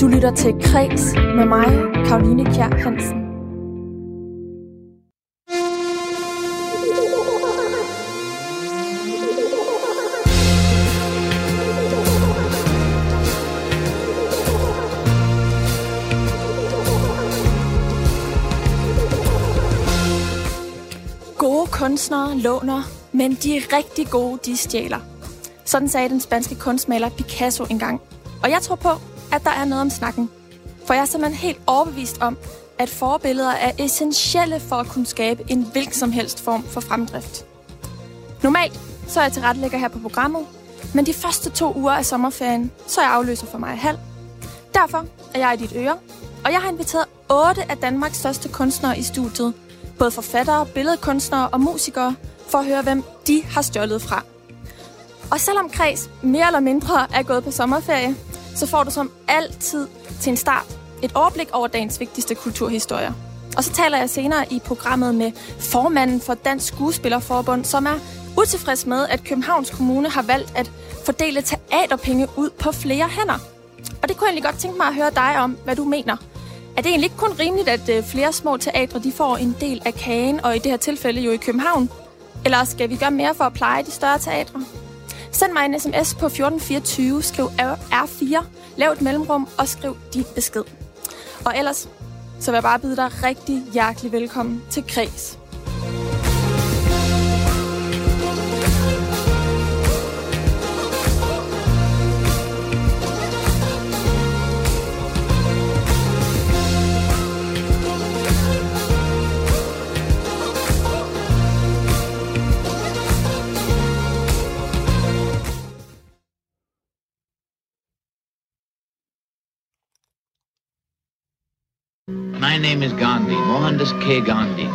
Du lytter til Kres med mig, Karoline Kjær Hansen. Gode kunstnere låner, men de rigtig gode, de stjæler. Sådan sagde den spanske kunstmaler Picasso engang. Og jeg tror på, at der er noget om snakken. For jeg er simpelthen helt overbevist om, at forbilleder er essentielle for at kunne skabe en hvilken som helst form for fremdrift. Normalt så er jeg tilrettelægger her på programmet, men de første to uger af sommerferien, så er jeg afløser for mig halv. Derfor er jeg i dit øre, og jeg har inviteret otte af Danmarks største kunstnere i studiet. Både forfattere, billedkunstnere og musikere, for at høre, hvem de har stjålet fra. Og selvom Kreds mere eller mindre er gået på sommerferie, så får du som altid til en start et overblik over dagens vigtigste kulturhistorier. Og så taler jeg senere i programmet med formanden for Dansk Skuespillerforbund, som er utilfreds med, at Københavns Kommune har valgt at fordele teaterpenge ud på flere hænder. Og det kunne jeg egentlig godt tænke mig at høre dig om, hvad du mener. Er det egentlig ikke kun rimeligt, at øh, flere små teatre de får en del af kagen, og i det her tilfælde jo i København? Eller skal vi gøre mere for at pleje de større teatre? Send mig en sms på 1424, skriv R4, lav et mellemrum og skriv dit besked. Og ellers, så vil jeg bare byde dig rigtig hjertelig velkommen til Kres. Name is Gandhi, Mohandas K. Gandhi.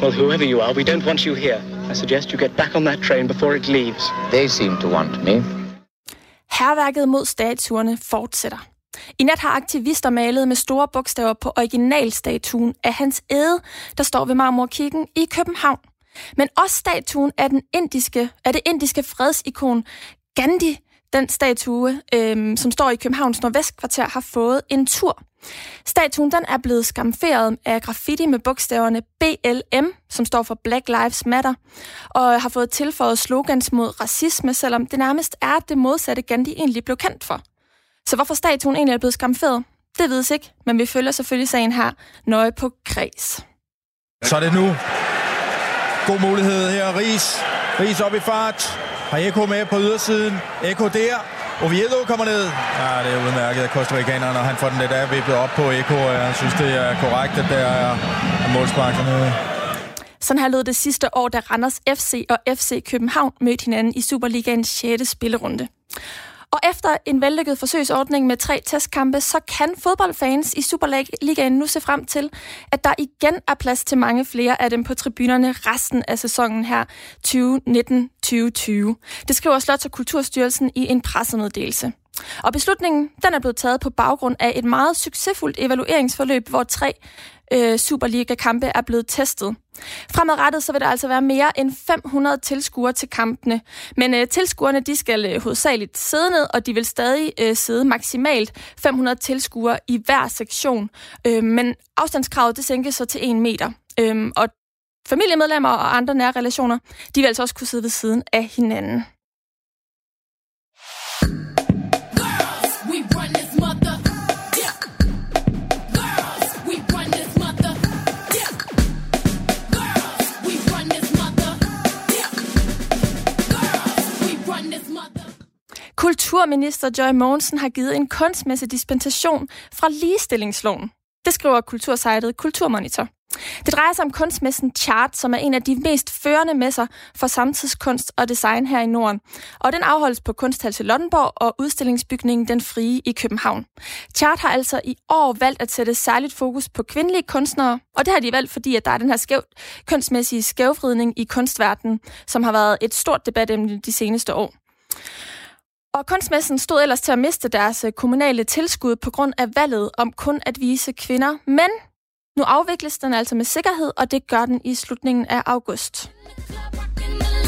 Well, whoever you are, we don't want you here. I suggest you get back on that train before it leaves. They seem to want me. Herværket mod statuerne fortsætter. I nat har aktivister malet med store bogstaver på originalstatuen af hans æde, der står ved Marmorkirken i København. Men også statuen af, den indiske, af det indiske fredsikon Gandhi, den statue, øhm, som står i Københavns Nordvestkvarter, har fået en tur. Statuen den er blevet skamferet af graffiti med bogstaverne BLM, som står for Black Lives Matter, og har fået tilføjet slogans mod racisme, selvom det nærmest er det modsatte Gandhi egentlig blev kendt for. Så hvorfor statuen egentlig er blevet skamferet, det vides ikke, men vi følger selvfølgelig sagen her nøje på kreds. Så er det nu. God mulighed her. Ries. Ries op i fart. Har Eko med på ydersiden. Eko der. Oviedo kommer ned. Ja, det er udmærket af Costa Ricanerne, når han får den lidt af vippet op på Eko. Jeg synes, det er korrekt, at der er målspark dernede. Sådan her lød det sidste år, da Randers FC og FC København mødte hinanden i Superligaens 6. spillerunde. Og efter en vellykket forsøgsordning med tre testkampe, så kan fodboldfans i Superligaen nu se frem til, at der igen er plads til mange flere af dem på tribunerne resten af sæsonen her 2019-2020. Det skriver Slots- og Kulturstyrelsen i en pressemeddelelse. Og beslutningen den er blevet taget på baggrund af et meget succesfuldt evalueringsforløb, hvor tre øh, Superliga-kampe er blevet testet. Fremadrettet så vil der altså være mere end 500 tilskuere til kampene, men øh, tilskuerne de skal øh, hovedsageligt sidde ned, og de vil stadig øh, sidde maksimalt 500 tilskuere i hver sektion. Øh, men afstandskravet det sænkes så til 1 meter. Øh, og familiemedlemmer og andre nære relationer, de vil altså også kunne sidde ved siden af hinanden. Kulturminister Joy Mogensen har givet en kunstmæssig dispensation fra ligestillingsloven. Det skriver kultursejtet Kulturmonitor. Det drejer sig om kunstmessen Chart, som er en af de mest førende messer for samtidskunst og design her i Norden. Og den afholdes på Kunsthals i Londonborg og udstillingsbygningen Den Frie i København. Chart har altså i år valgt at sætte særligt fokus på kvindelige kunstnere, og det har de valgt, fordi at der er den her skæv, kønsmæssige skævvridning i kunstverdenen, som har været et stort debatemne de seneste år. Og kunstmessen stod ellers til at miste deres øh, kommunale tilskud på grund af valget om kun at vise kvinder, men nu afvikles den altså med sikkerhed, og det gør den i slutningen af august. Rockin' the.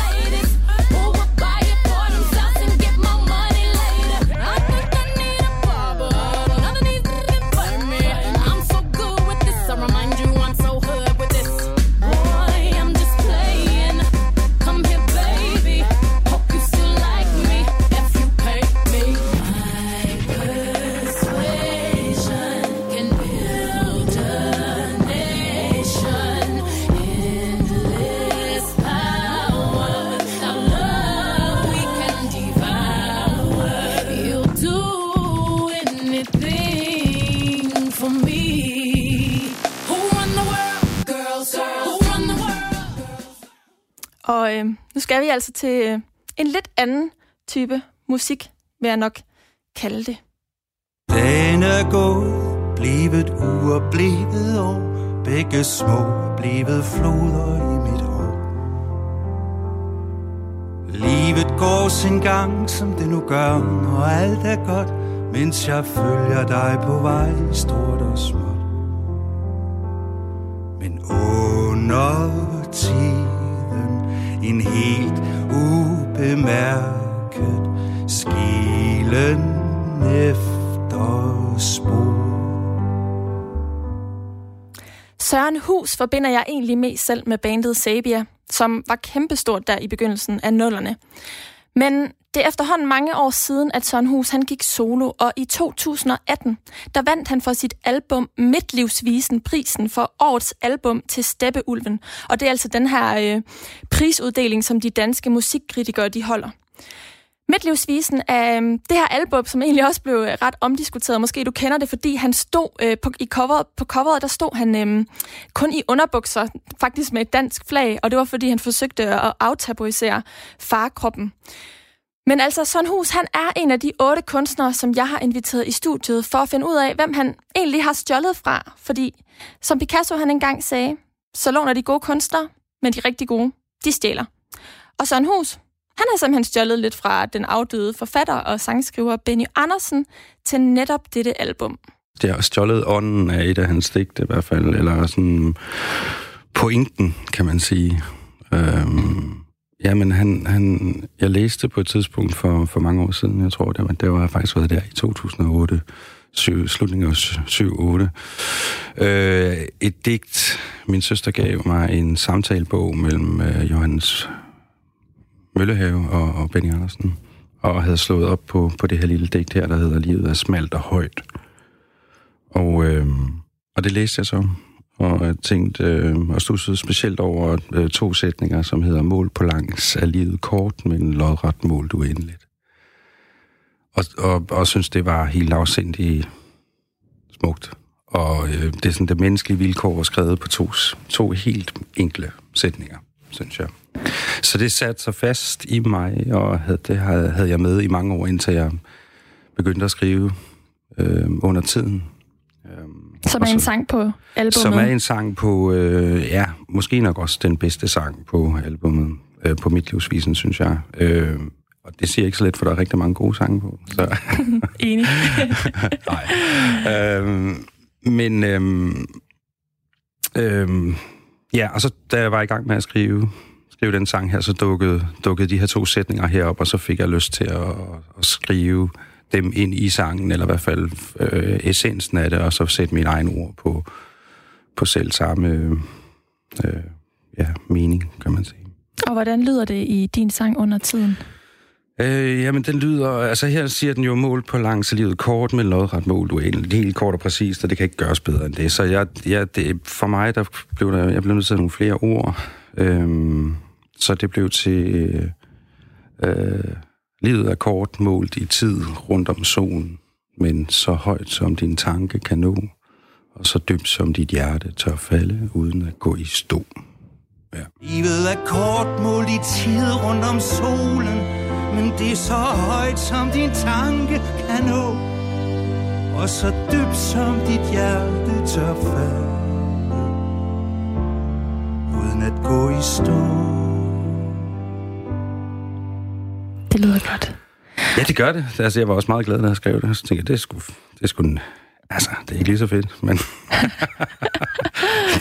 Altså til øh, en lidt anden type musik, vil jeg nok kalde det. Dagen er gået, blevet uger, blevet år. Begge små, blevet floder i mit hår. Livet går sin gang, som det nu gør, og alt er godt, mens jeg følger dig på vej, stort og småt. Men under tid en helt ubemærket skilen efter spor. Søren Hus forbinder jeg egentlig mest selv med bandet Sabia, som var kæmpestort der i begyndelsen af nullerne. Men det er efterhånden mange år siden, at Søren Hus han gik solo, og i 2018, der vandt han for sit album Midtlivsvisen prisen for årets album til Steppeulven. Og det er altså den her øh, prisuddeling, som de danske musikkritikere de holder. Midtlivsvisen er det her album, som egentlig også blev øh, ret omdiskuteret. Måske du kender det, fordi han stod øh, på, i coveret, på coveret, der stod han øh, kun i underbukser, faktisk med et dansk flag, og det var fordi han forsøgte at aftabuisere farkroppen. Men altså, Søren Hus, han er en af de otte kunstnere, som jeg har inviteret i studiet for at finde ud af, hvem han egentlig har stjålet fra. Fordi, som Picasso han engang sagde, så låner de gode kunstnere, men de rigtig gode, de stjæler. Og Søren Hus, han har simpelthen stjålet lidt fra den afdøde forfatter og sangskriver Benny Andersen til netop dette album. Det har stjålet ånden af et af hans digte i hvert fald, eller sådan pointen, kan man sige. Øhm, jamen, han, han, jeg læste på et tidspunkt for, for mange år siden, jeg tror, det var, det var faktisk været der i 2008, syv, slutningen af 7-8. Øh, et digt, min søster gav mig en samtalebog mellem øh, Johannes Møllehave og, og Benny Andersen, og havde slået op på, på det her lille digt her, der hedder Livet er smalt og højt. Og, øh, og det læste jeg så, og jeg tænkte, øh, og stussede specielt over øh, to sætninger, som hedder Mål på langs er livet kort, men lodret mål uendeligt. Og, og, og synes, det var helt afsindigt smukt. Og øh, det er sådan, det menneskelige vilkår var skrevet på to, to helt enkle sætninger, synes jeg. Så det satte sig fast i mig, og havde, det havde, havde jeg med i mange år, indtil jeg begyndte at skrive øh, under tiden. Øhm, Som er og en så- sang på albumet. Som er en sang på, øh, ja, måske nok også den bedste sang på albumet, øh, på mit livsvisen, synes jeg. Øh, og det siger jeg ikke så let, for der er rigtig mange gode sange på. Så. Enig. Nej. øhm, men øhm, øhm, ja, og så da jeg var i gang med at skrive, skrive den sang her, så dukkede, dukkede de her to sætninger herop, og så fik jeg lyst til at, at skrive dem ind i sangen, eller i hvert fald øh, essensen af det, og så sætte mine egne ord på, på selv samme øh, øh, ja, mening, kan man sige. og hvordan lyder det i din sang under tiden? Øh, jamen, den lyder... Altså, her siger den jo mål på langs livet kort med lodret mål. Du er helt, kort og præcist, og det kan ikke gøres bedre end det. Så jeg, jeg, det, for mig, der blev der, jeg blev nødt til nogle flere ord. Øhm, så det blev til... Øh, øh, livet er kort målt i tid rundt om solen, men så højt som din tanke kan nå, og så dybt som dit hjerte tør falde, uden at gå i stå. Ja. Livet er kort målt i tid rundt om solen, men det er så højt, som din tanke kan nå. Og så dybt, som dit hjerte tør falde, uden at gå i stå. Det lyder godt. Ja, det gør det. Altså, jeg var også meget glad, da jeg skrev det. Så tænkte jeg, det er sgu... Det er sgu en- altså, det er ikke lige så fedt, men...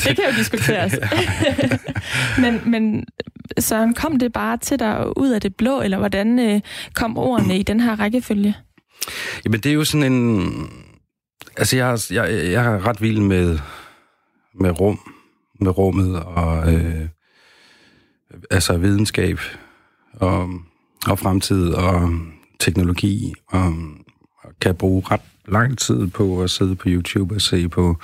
Det kan jo diskuteres. men, men Søren, kom det bare til dig ud af det blå, eller hvordan øh, kom ordene i den her rækkefølge? Jamen, det er jo sådan en... Altså, jeg, jeg, jeg er ret vild med, med rum, med rummet og øh, altså videnskab og, og fremtid og teknologi og, og kan bruge ret lang tid på at sidde på YouTube og se på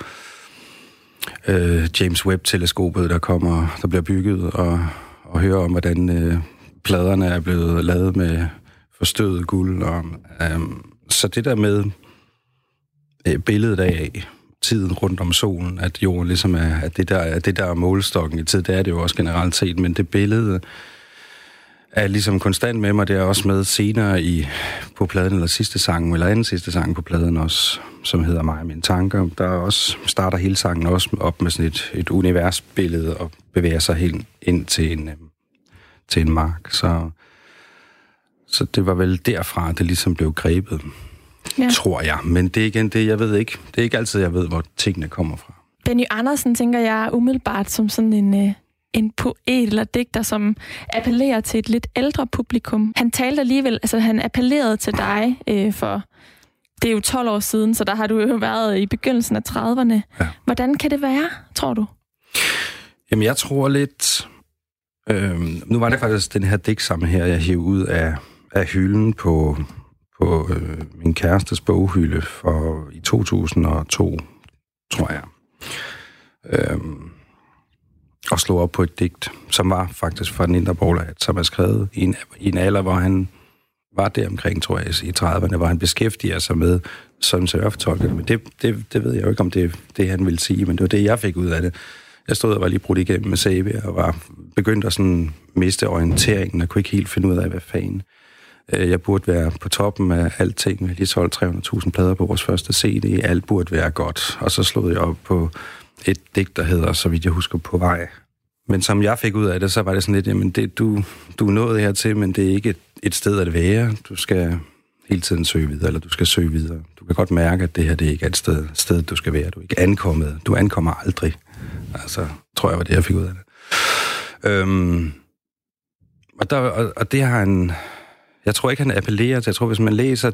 øh, James Webb-teleskopet, der kommer, der bliver bygget, og, og høre om, hvordan øh, pladerne er blevet lavet med forstøvet guld. Og, øh, så det der med øh, billedet af tiden rundt om solen, at jorden ligesom er, at det der, er det der er målstokken i tid, det er det jo også generelt set, men det billede er ligesom konstant med mig. Det er også med senere i, på pladen, eller sidste sang, eller anden sidste sang på pladen også, som hedder Mig og mine tanker. Der er også, starter hele sangen også op med sådan et, et universbillede og bevæger sig helt ind til en, øhm, til en mark. Så, så det var vel derfra, det ligesom blev grebet, Ja. ja. tror jeg. Men det er igen det, jeg ved ikke. Det er ikke altid, jeg ved, hvor tingene kommer fra. Benny Andersen tænker jeg umiddelbart som sådan en, øh, en poet eller digter, som appellerer til et lidt ældre publikum. Han talte alligevel, altså han appellerede til dig øh, for, det er jo 12 år siden, så der har du jo været i begyndelsen af 30'erne. Ja. Hvordan kan det være, tror du? Jamen, jeg tror lidt... Øhm, nu var det faktisk den her digtsamling her, jeg hævde ud af, af hylden på, på øh, min kærestes boghylde for i 2002, tror jeg. Øhm, og slog op på et digt, som var faktisk fra den indre Borglat, som er skrevet i en, i en alder, hvor han var der omkring, tror jeg, i 30'erne, hvor han beskæftiger sig med, sådan surftolket. Men det, det, det ved jeg jo ikke, om det det, han ville sige, men det var det, jeg fik ud af det. Jeg stod og var lige brudt igennem med Sabia, og var begyndt at sådan miste orienteringen, og kunne ikke helt finde ud af, hvad fanden. Øh, jeg burde være på toppen af alting. Vi har lige solgt 300.000 plader på vores første CD. Alt burde være godt. Og så slog jeg op på et digt, der hedder, så vidt jeg husker, På vej. Men som jeg fik ud af det, så var det sådan lidt, jamen det, du, du er nået hertil, men det er ikke et, et sted at være. Du skal hele tiden søge videre, eller du skal søge videre. Du kan godt mærke, at det her det ikke er et sted, sted, du skal være. Du er ikke ankommet. Du ankommer aldrig. Altså, tror jeg var det, jeg fik ud af det. Øhm, og, der, og, og det har han... Jeg tror ikke, han appellerer til. Jeg tror, hvis man læser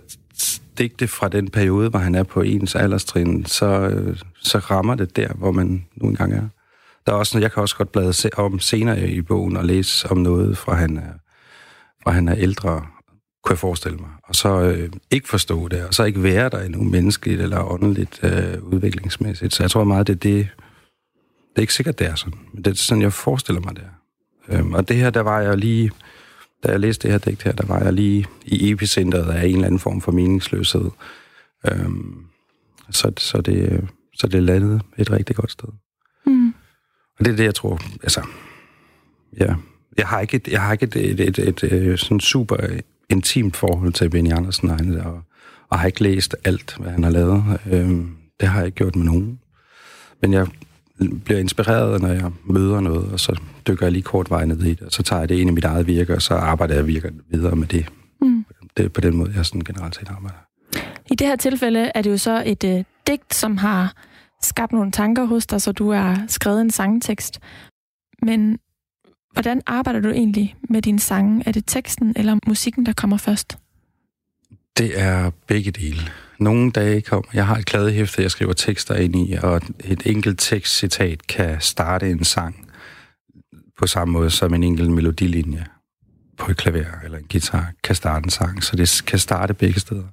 digte fra den periode, hvor han er på ens alderstrin, så, øh, så rammer det der, hvor man nu engang er. Der er også, jeg kan også godt blade se, om senere i bogen og læse om noget, fra han er, fra han er ældre, kunne jeg forestille mig. Og så øh, ikke forstå det, og så ikke være der endnu menneskeligt eller åndeligt øh, udviklingsmæssigt. Så jeg tror meget, det er det. Det er ikke sikkert, det er sådan, men det er sådan, jeg forestiller mig, det er. Øhm, og det her, der var jeg lige, da jeg læste det her digt her, der var jeg lige i epicentret af en eller anden form for meningsløshed. Øhm, så, så, det, så det landede et rigtig godt sted. Mm. Og det er det, jeg tror, altså, ja. Jeg har ikke et, jeg har ikke et, et, et, et, et sådan super intimt forhold til Benny Andersen, og, og, og har ikke læst alt, hvad han har lavet. Øhm, det har jeg ikke gjort med nogen. Men jeg bliver inspireret, når jeg møder noget, og så dykker jeg lige kort vej ned i det, og så tager jeg det ind i mit eget virke, og så arbejder jeg virker videre med det. Mm. Det er på den måde, jeg sådan generelt set arbejder. I det her tilfælde er det jo så et øh, digt, som har skabt nogle tanker hos dig, så du har skrevet en sangtekst. Men hvordan arbejder du egentlig med din sange? Er det teksten eller musikken, der kommer først? Det er begge dele. Nogle dage kommer, jeg har et kladehæfte, jeg skriver tekster ind i, og et enkelt tekstcitat kan starte en sang på samme måde som en enkelt melodilinje på et klaver eller en guitar kan starte en sang. Så det kan starte begge steder.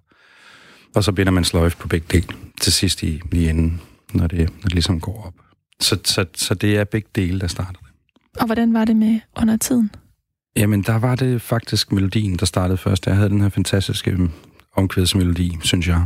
Og så binder man sløjf på begge dele til sidst i, i enden, når det, når det ligesom går op. Så, så, så det er begge dele, der starter det. Og hvordan var det med under tiden? Jamen, der var det faktisk melodien, der startede først. Jeg havde den her fantastiske omkvædsmelodi, synes jeg.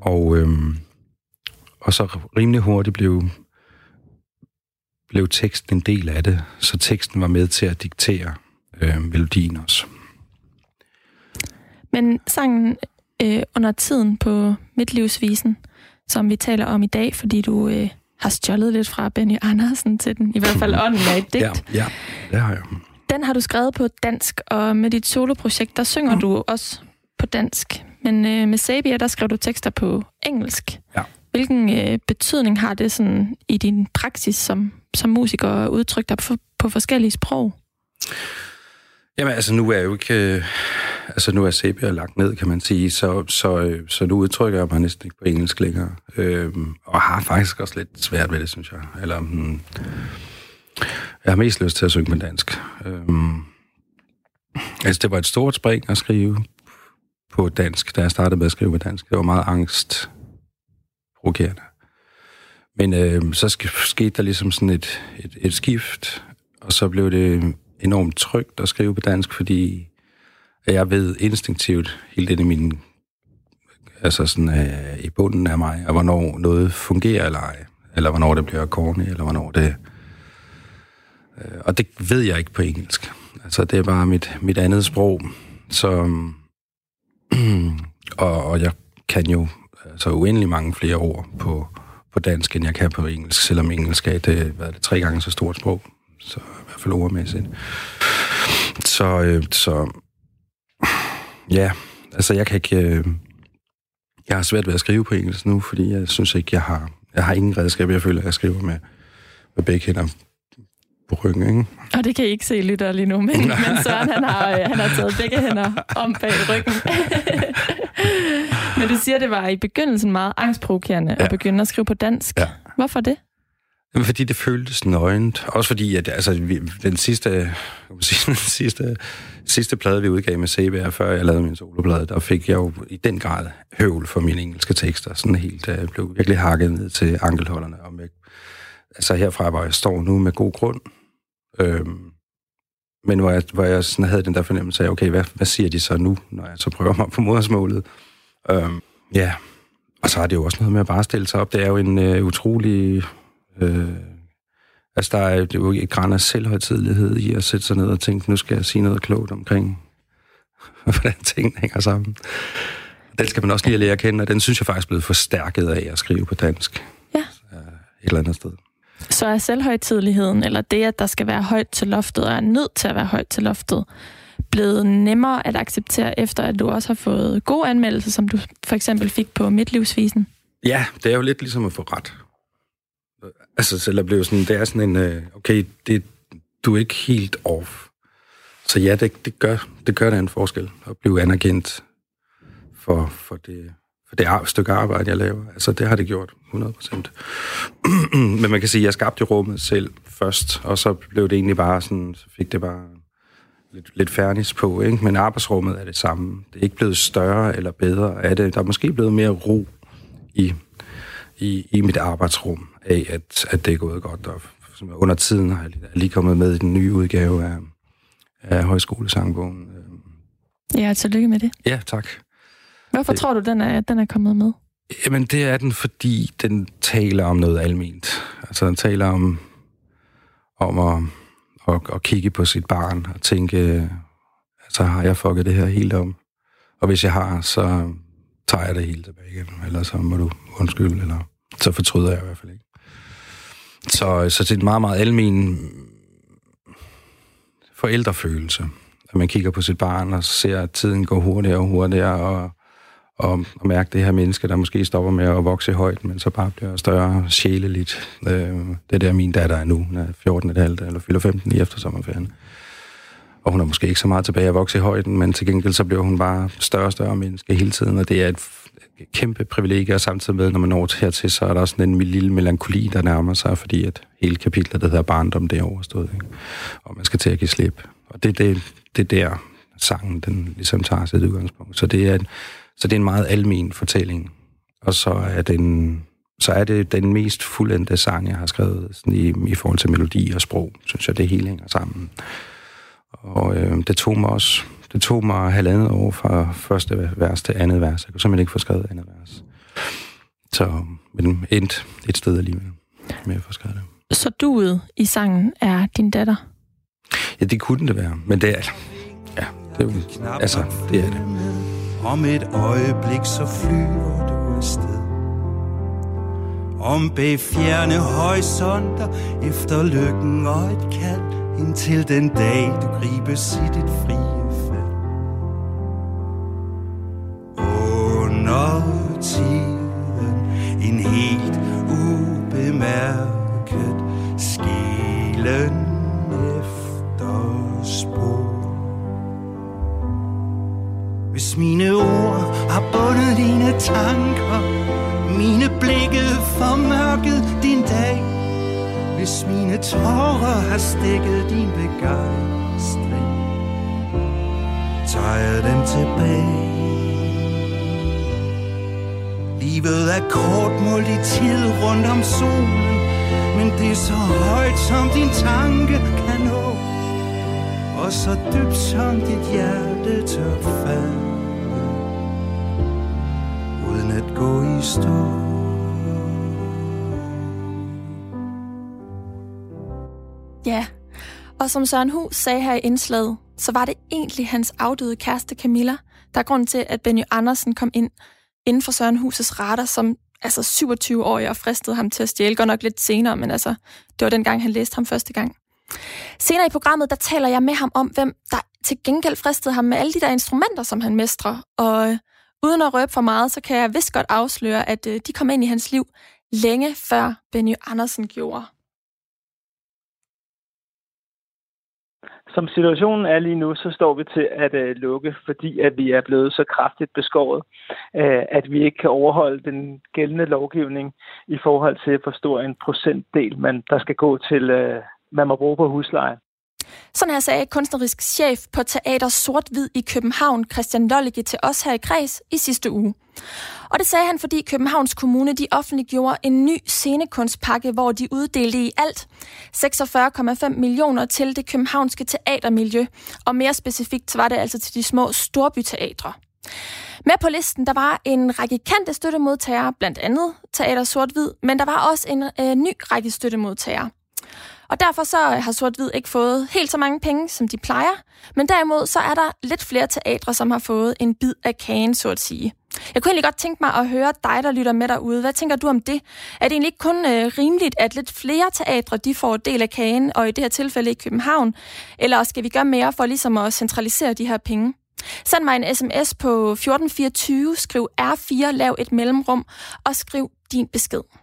Og, øhm, og så rimelig hurtigt blev, blev teksten en del af det, så teksten var med til at diktere øh, melodien også. Men sangen øh, under tiden på Midtlivsvisen, som vi taler om i dag, fordi du øh, har stjålet lidt fra Benny Andersen til den, i hvert fald ånden af et digt. Ja, ja, det har jeg. Den har du skrevet på dansk, og med dit soloprojekt, der synger du også på dansk. Men øh, med Sabia, der skrev du tekster på engelsk. Ja. Hvilken øh, betydning har det sådan i din praksis som, som musiker at udtrykke dig på, på forskellige sprog? Jamen altså, nu er jeg jo ikke... Øh, altså, nu er sepia lagt ned, kan man sige, så, så, øh, så nu udtrykker jeg mig næsten ikke på engelsk længere. Øh, og har faktisk også lidt svært ved det, synes jeg. Eller, hmm, jeg har mest lyst til at synge på dansk. Øh, altså, det var et stort spring at skrive på dansk, da jeg startede med at skrive på dansk. Det var meget angst provokerende. Men øh, så skete der ligesom sådan et, et, et skift, og så blev det enormt trygt at skrive på dansk, fordi jeg ved instinktivt helt ind i min altså sådan øh, i bunden af mig, og hvornår noget fungerer eller ej, eller hvornår det bliver corny, eller hvornår det... Øh, og det ved jeg ikke på engelsk. Altså, det er bare mit, mit andet sprog. Så... og, og jeg kan jo altså uendelig mange flere ord på, på dansk, end jeg kan på engelsk, selvom engelsk er det, øh, hvad er det tre gange så stort sprog, så i hvert fald ordmæssigt. Så, øh, så ja, altså jeg kan ikke... Øh, jeg har svært ved at skrive på engelsk nu, fordi jeg synes ikke, jeg har... Jeg har ingen redskab, jeg føler, at jeg skriver med, med begge hænder på ryggen, ikke? Og det kan I ikke se lytter lige nu, men, men Søren han har, øh, han har taget begge hænder om bag ryggen. men du siger, det var i begyndelsen meget angstprovokerende ja. at begynde at skrive på dansk. Ja. Hvorfor det? Jamen, fordi det føltes nøgent. Også fordi, at altså, vi, den sidste, jeg må sige, den sidste, sidste plade, vi udgav med CBR, før jeg lavede min soloplade, der fik jeg jo i den grad høvl for mine engelske tekster. Sådan helt, jeg blev virkelig hakket ned til ankelholderne. Og med, altså herfra, hvor jeg står nu med god grund. Øhm, men hvor jeg, hvor jeg sådan havde den der fornemmelse af, okay, hvad, hvad siger de så nu, når jeg så prøver mig på modersmålet? Øhm, ja, og så er det jo også noget med at bare stille sig op. Det er jo en øh, utrolig... Øh, altså, der er jo- et græn af selvhøjtidlighed i at sætte sig ned og tænke, nu skal jeg sige noget klogt omkring, hvordan tingene hænger sammen. Den skal man også lige lære at kende, og den synes jeg faktisk er blevet forstærket af at skrive på dansk. Ja. Øh, Et eller andet sted. Så er selvhøjtidligheden, eller det, at der skal være højt til loftet, og er nødt til at være højt til loftet, blevet nemmere at acceptere, efter at du også har fået gode anmeldelser, som du for eksempel fik på Midtlivsvisen? Ja, det er jo lidt ligesom at få ret. Altså, så der blev sådan, det er sådan en, øh, okay, det, du er ikke helt off. Så ja, det, det, gør, det gør da en forskel at blive anerkendt for, for det, for det ar- stykke arbejde, jeg laver. Altså, det har det gjort 100 procent. Men man kan sige, at jeg skabte rummet selv først, og så blev det egentlig bare sådan, så fik det bare lidt, lidt færdigt på, ikke? Men arbejdsrummet er det samme. Det er ikke blevet større eller bedre. af det, der er måske blevet mere ro i, i, i mit arbejdsrum af, at, at det er gået godt. Og som under tiden har jeg lige- kommet med i den nye udgave af, af højskolesangbogen. Ja, tillykke med det. Ja, tak. Hvorfor Det- tror du, den er, den er kommet med? Jamen, det er den, fordi den taler om noget alment. Altså, den taler om, om at, at, at kigge på sit barn og tænke, altså, har jeg fucket det her helt om? Og hvis jeg har, så tager jeg det hele tilbage igen. Eller så må du undskylde, eller så fortryder jeg i hvert fald ikke. Så, øh, så det er en meget, meget almen forældrefølelse. At man kigger på sit barn og ser, at tiden går hurtigere og hurtigere, og og, og mærke det her menneske, der måske stopper med at vokse i højden, men så bare bliver større sjæleligt. Øh, det er der, min datter er nu. Hun er 14 et halvt, eller fylder 15 i eftersommerferien. Og hun er måske ikke så meget tilbage at vokse i højden, men til gengæld så bliver hun bare større og større menneske hele tiden, og det er et kæmpe privilegier, og samtidig med, når man når hertil, så er der sådan en lille melankoli, der nærmer sig, fordi at hele kapitlet, der hedder barndom, det er overstået, ikke? og man skal til at give slip. Og det, det, det er der, sangen, den ligesom tager sit udgangspunkt. Så det er, så det er en meget almen fortælling. Og så er den, så er det den mest fuldendte sang, jeg har skrevet sådan i, i forhold til melodi og sprog. Synes jeg, det hele hænger sammen. Og øh, det tog mig også det tog mig halvandet år fra første vers til andet vers. Jeg kunne simpelthen ikke få skrevet andet vers. Så men endte et sted alligevel med at få skrevet det. Så duet i sangen er din datter. Ja, det kunne det være, men det er... Ja, det er. Altså, det er det. Om et øjeblik så flyver du afsted Om bag fjerne horisonter Efter lykken og et kald Indtil den dag du gribes i dit frie Under tiden En helt ubemærket skilen efter spor hvis mine ord har bundet dine tanker Mine blikke formørket din dag. Hvis mine tårer har stikket din begejstring Tager jeg dem tilbage. Livet er kort målt i tid rundt om solen Men det er så højt som din tanke kan nå Og så dybt som dit hjerte tør falde. Uden at gå i stå. Ja, og som Søren Hus sagde her i indslaget, så var det egentlig hans afdøde kæreste Camilla, der er grund til, at Benny Andersen kom ind inden for Søren Husets radar som altså 27 år og fristede ham til at stjæle, godt nok lidt senere, men altså, det var den gang, han læste ham første gang. Senere i programmet, der taler jeg med ham om, hvem der til gengæld fristede ham med alle de der instrumenter, som han mestrer. Og øh, uden at røbe for meget, så kan jeg vist godt afsløre, at øh, de kom ind i hans liv længe før Benny Andersen gjorde. Som situationen er lige nu, så står vi til at øh, lukke, fordi at vi er blevet så kraftigt beskåret, øh, at vi ikke kan overholde den gældende lovgivning i forhold til, hvor stor en procentdel, man, der skal gå til, øh, man må bruge på husleje. Sådan her sagde kunstnerisk chef på Teater Sort-Hvid i København, Christian Lollige, til os her i Kreds i sidste uge. Og det sagde han, fordi Københavns Kommune de offentliggjorde en ny scenekunstpakke, hvor de uddelte i alt 46,5 millioner til det københavnske teatermiljø. Og mere specifikt var det altså til de små storbyteatre. Med på listen, der var en række kendte støttemodtagere, blandt andet Teater Sort-Hvid, men der var også en øh, ny række støttemodtagere. Og derfor så øh, har Sort-Hvid ikke fået helt så mange penge, som de plejer. Men derimod så er der lidt flere teatre, som har fået en bid af kagen, så at sige. Jeg kunne egentlig godt tænke mig at høre dig, der lytter med derude. Hvad tænker du om det? Er det egentlig ikke kun øh, rimeligt, at lidt flere teatre de får del af kagen, og i det her tilfælde i København? Eller skal vi gøre mere for ligesom at centralisere de her penge? Send mig en sms på 1424, skriv R4, lav et mellemrum, og skriv din besked.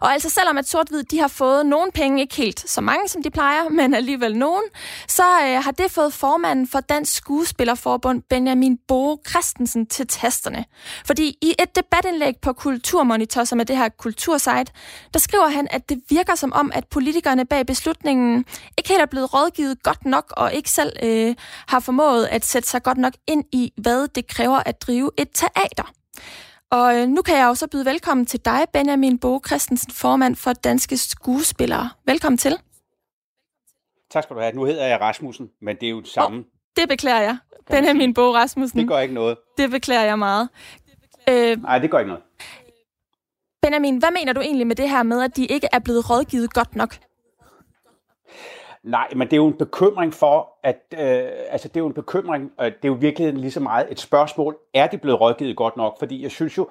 Og altså selvom at sort de har fået nogle penge, ikke helt så mange som de plejer, men alligevel nogen, så øh, har det fået formanden for Dansk Skuespillerforbund Benjamin Bo Christensen til tasterne. Fordi i et debatindlæg på Kulturmonitor, som er det her kultursite, der skriver han, at det virker som om, at politikerne bag beslutningen ikke helt er blevet rådgivet godt nok, og ikke selv øh, har formået at sætte sig godt nok ind i, hvad det kræver at drive et teater. Og øh, nu kan jeg også byde velkommen til dig, Benjamin Bo Christensen, formand for Danske Skuespillere. Velkommen til. Tak skal du have. Nu hedder jeg Rasmussen, men det er jo det samme. Oh, det beklager jeg. Benjamin Bo Rasmussen. Det gør ikke noget. Det beklager jeg meget. Øh, Nej, det gør ikke noget. Benjamin, hvad mener du egentlig med det her med, at de ikke er blevet rådgivet godt nok? Nej, men det er jo en bekymring for, at øh, altså det er jo en bekymring, og det er jo virkelig lige så meget et spørgsmål, er det blevet rådgivet godt nok? Fordi jeg synes jo,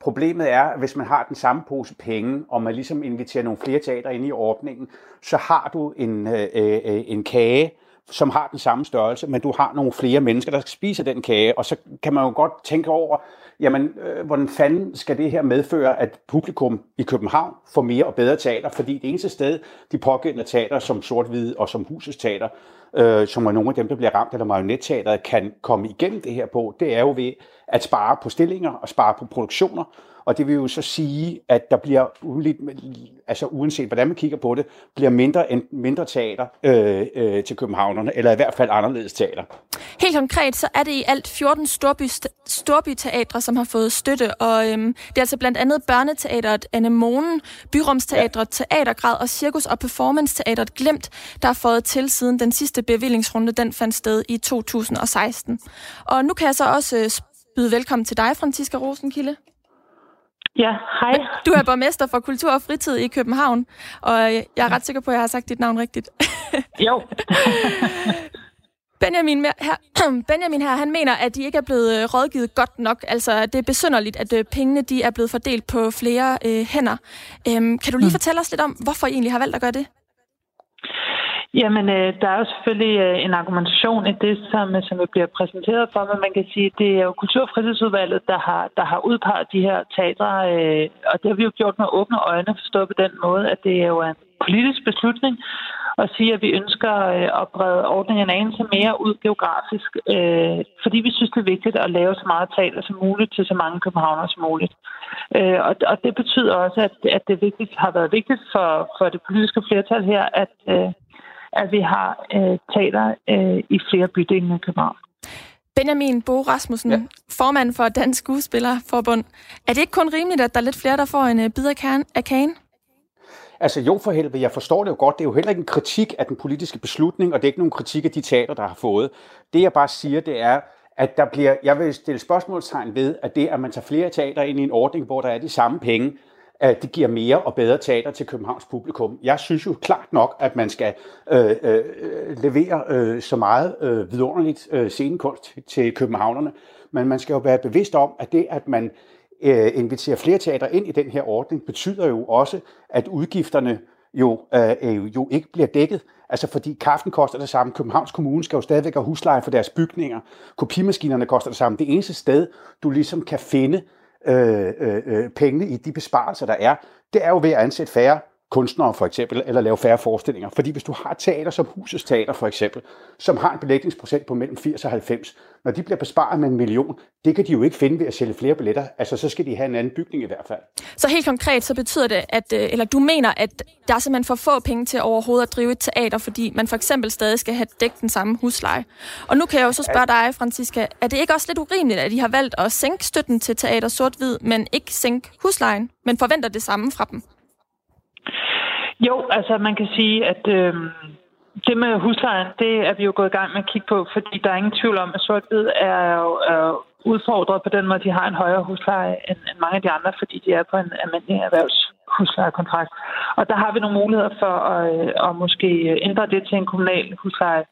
problemet er, at hvis man har den samme pose penge, og man ligesom inviterer nogle flere teater ind i ordningen, så har du en, øh, øh, en kage, som har den samme størrelse, men du har nogle flere mennesker, der skal spise den kage, og så kan man jo godt tænke over, jamen, øh, hvordan fanden skal det her medføre, at publikum i København får mere og bedre teater? Fordi det eneste sted, de pågældende teater, som sort og som Husets Teater, øh, som er nogle af dem, der bliver ramt, eller marionetteateret, kan komme igennem det her på, det er jo ved at spare på stillinger og spare på produktioner, og det vil jo så sige, at der bliver, altså uanset hvordan man kigger på det, bliver mindre, mindre teater øh, øh, til københavnerne, eller i hvert fald anderledes teater. Helt konkret, så er det i alt 14 storby, storbyteatre, som har fået støtte, og øhm, det er altså blandt andet Børneteateret Anemonen, Byrumsteatret, ja. Teatergrad og Cirkus- og Performance-teatret Glemt, der har fået til siden den sidste bevillingsrunde, den fandt sted i 2016. Og nu kan jeg så også øh, byde velkommen til dig, Franziska Rosenkilde. Ja, hej. Du er borgmester for Kultur og Fritid i København, og jeg er ret sikker på, at jeg har sagt dit navn rigtigt. jo. Benjamin her, Benjamin her, han mener, at de ikke er blevet øh, rådgivet godt nok. Altså, det er besynderligt, at øh, pengene de er blevet fordelt på flere øh, hænder. Øhm, kan du lige mm. fortælle os lidt om, hvorfor I egentlig har valgt at gøre det? Jamen, øh, der er jo selvfølgelig øh, en argumentation i det, som, øh, som vi bliver præsenteret for, men man kan sige, det er jo Kultur- og Fritidsudvalget, der har, der har udpeget de her teatre, øh, og det har vi jo gjort med åbne øjne, forstået på den måde, at det er jo en politisk beslutning at sige, at vi ønsker øh, at brede ordningen en anelse mere ud geografisk, øh, fordi vi synes, det er vigtigt at lave så meget teater som muligt til så mange københavnere som muligt. Øh, og, og det betyder også, at, at det vigtigt, har været vigtigt for, for det politiske flertal her, at øh, at vi har øh, teater øh, i flere bydele i København. Benjamin Bo Rasmussen, ja. formand for Dansk Skuespillerforbund. Er det ikke kun rimeligt, at der er lidt flere, der får en øh, bid af kagen? Af kagen? Altså jo for helvede, jeg forstår det jo godt. Det er jo heller ikke en kritik af den politiske beslutning, og det er ikke nogen kritik af de teater, der har fået. Det jeg bare siger, det er, at der bliver, jeg vil stille spørgsmålstegn ved, at det, at man tager flere teater ind i en ordning, hvor der er de samme penge, at det giver mere og bedre teater til Københavns publikum. Jeg synes jo klart nok, at man skal øh, øh, levere øh, så meget øh, vidunderligt øh, scenekunst til københavnerne, men man skal jo være bevidst om, at det, at man øh, inviterer flere teater ind i den her ordning, betyder jo også, at udgifterne jo, øh, øh, jo ikke bliver dækket. Altså fordi kaffen koster det samme. Københavns Kommune skal jo stadigvæk have husleje for deres bygninger. Kopimaskinerne koster det samme. Det eneste sted, du ligesom kan finde Øh, øh, øh, pengene i de besparelser, der er, det er jo ved at ansætte færre kunstnere for eksempel, eller lave færre forestillinger. Fordi hvis du har teater som Husets Teater for eksempel, som har en belægningsprocent på mellem 80 og 90, når de bliver besparet med en million, det kan de jo ikke finde ved at sælge flere billetter. Altså så skal de have en anden bygning i hvert fald. Så helt konkret, så betyder det, at, øh, eller du mener, at der er simpelthen for få penge til overhovedet at drive et teater, fordi man for eksempel stadig skal have dækket den samme husleje. Og nu kan jeg jo så spørge dig, Franziska, er det ikke også lidt urimeligt, at de har valgt at sænke støtten til teater sort-hvid, men ikke sænke huslejen, men forventer det samme fra dem? Jo, altså man kan sige, at øh, det med huslejen, det er vi jo gået i gang med at kigge på, fordi der er ingen tvivl om, at sort er jo er udfordret på den måde, de har en højere husleje end, end mange af de andre, fordi de er på en almindelig erhvervshuslejekontrakt. Og der har vi nogle muligheder for at, øh, at måske ændre det til en kommunal husleje,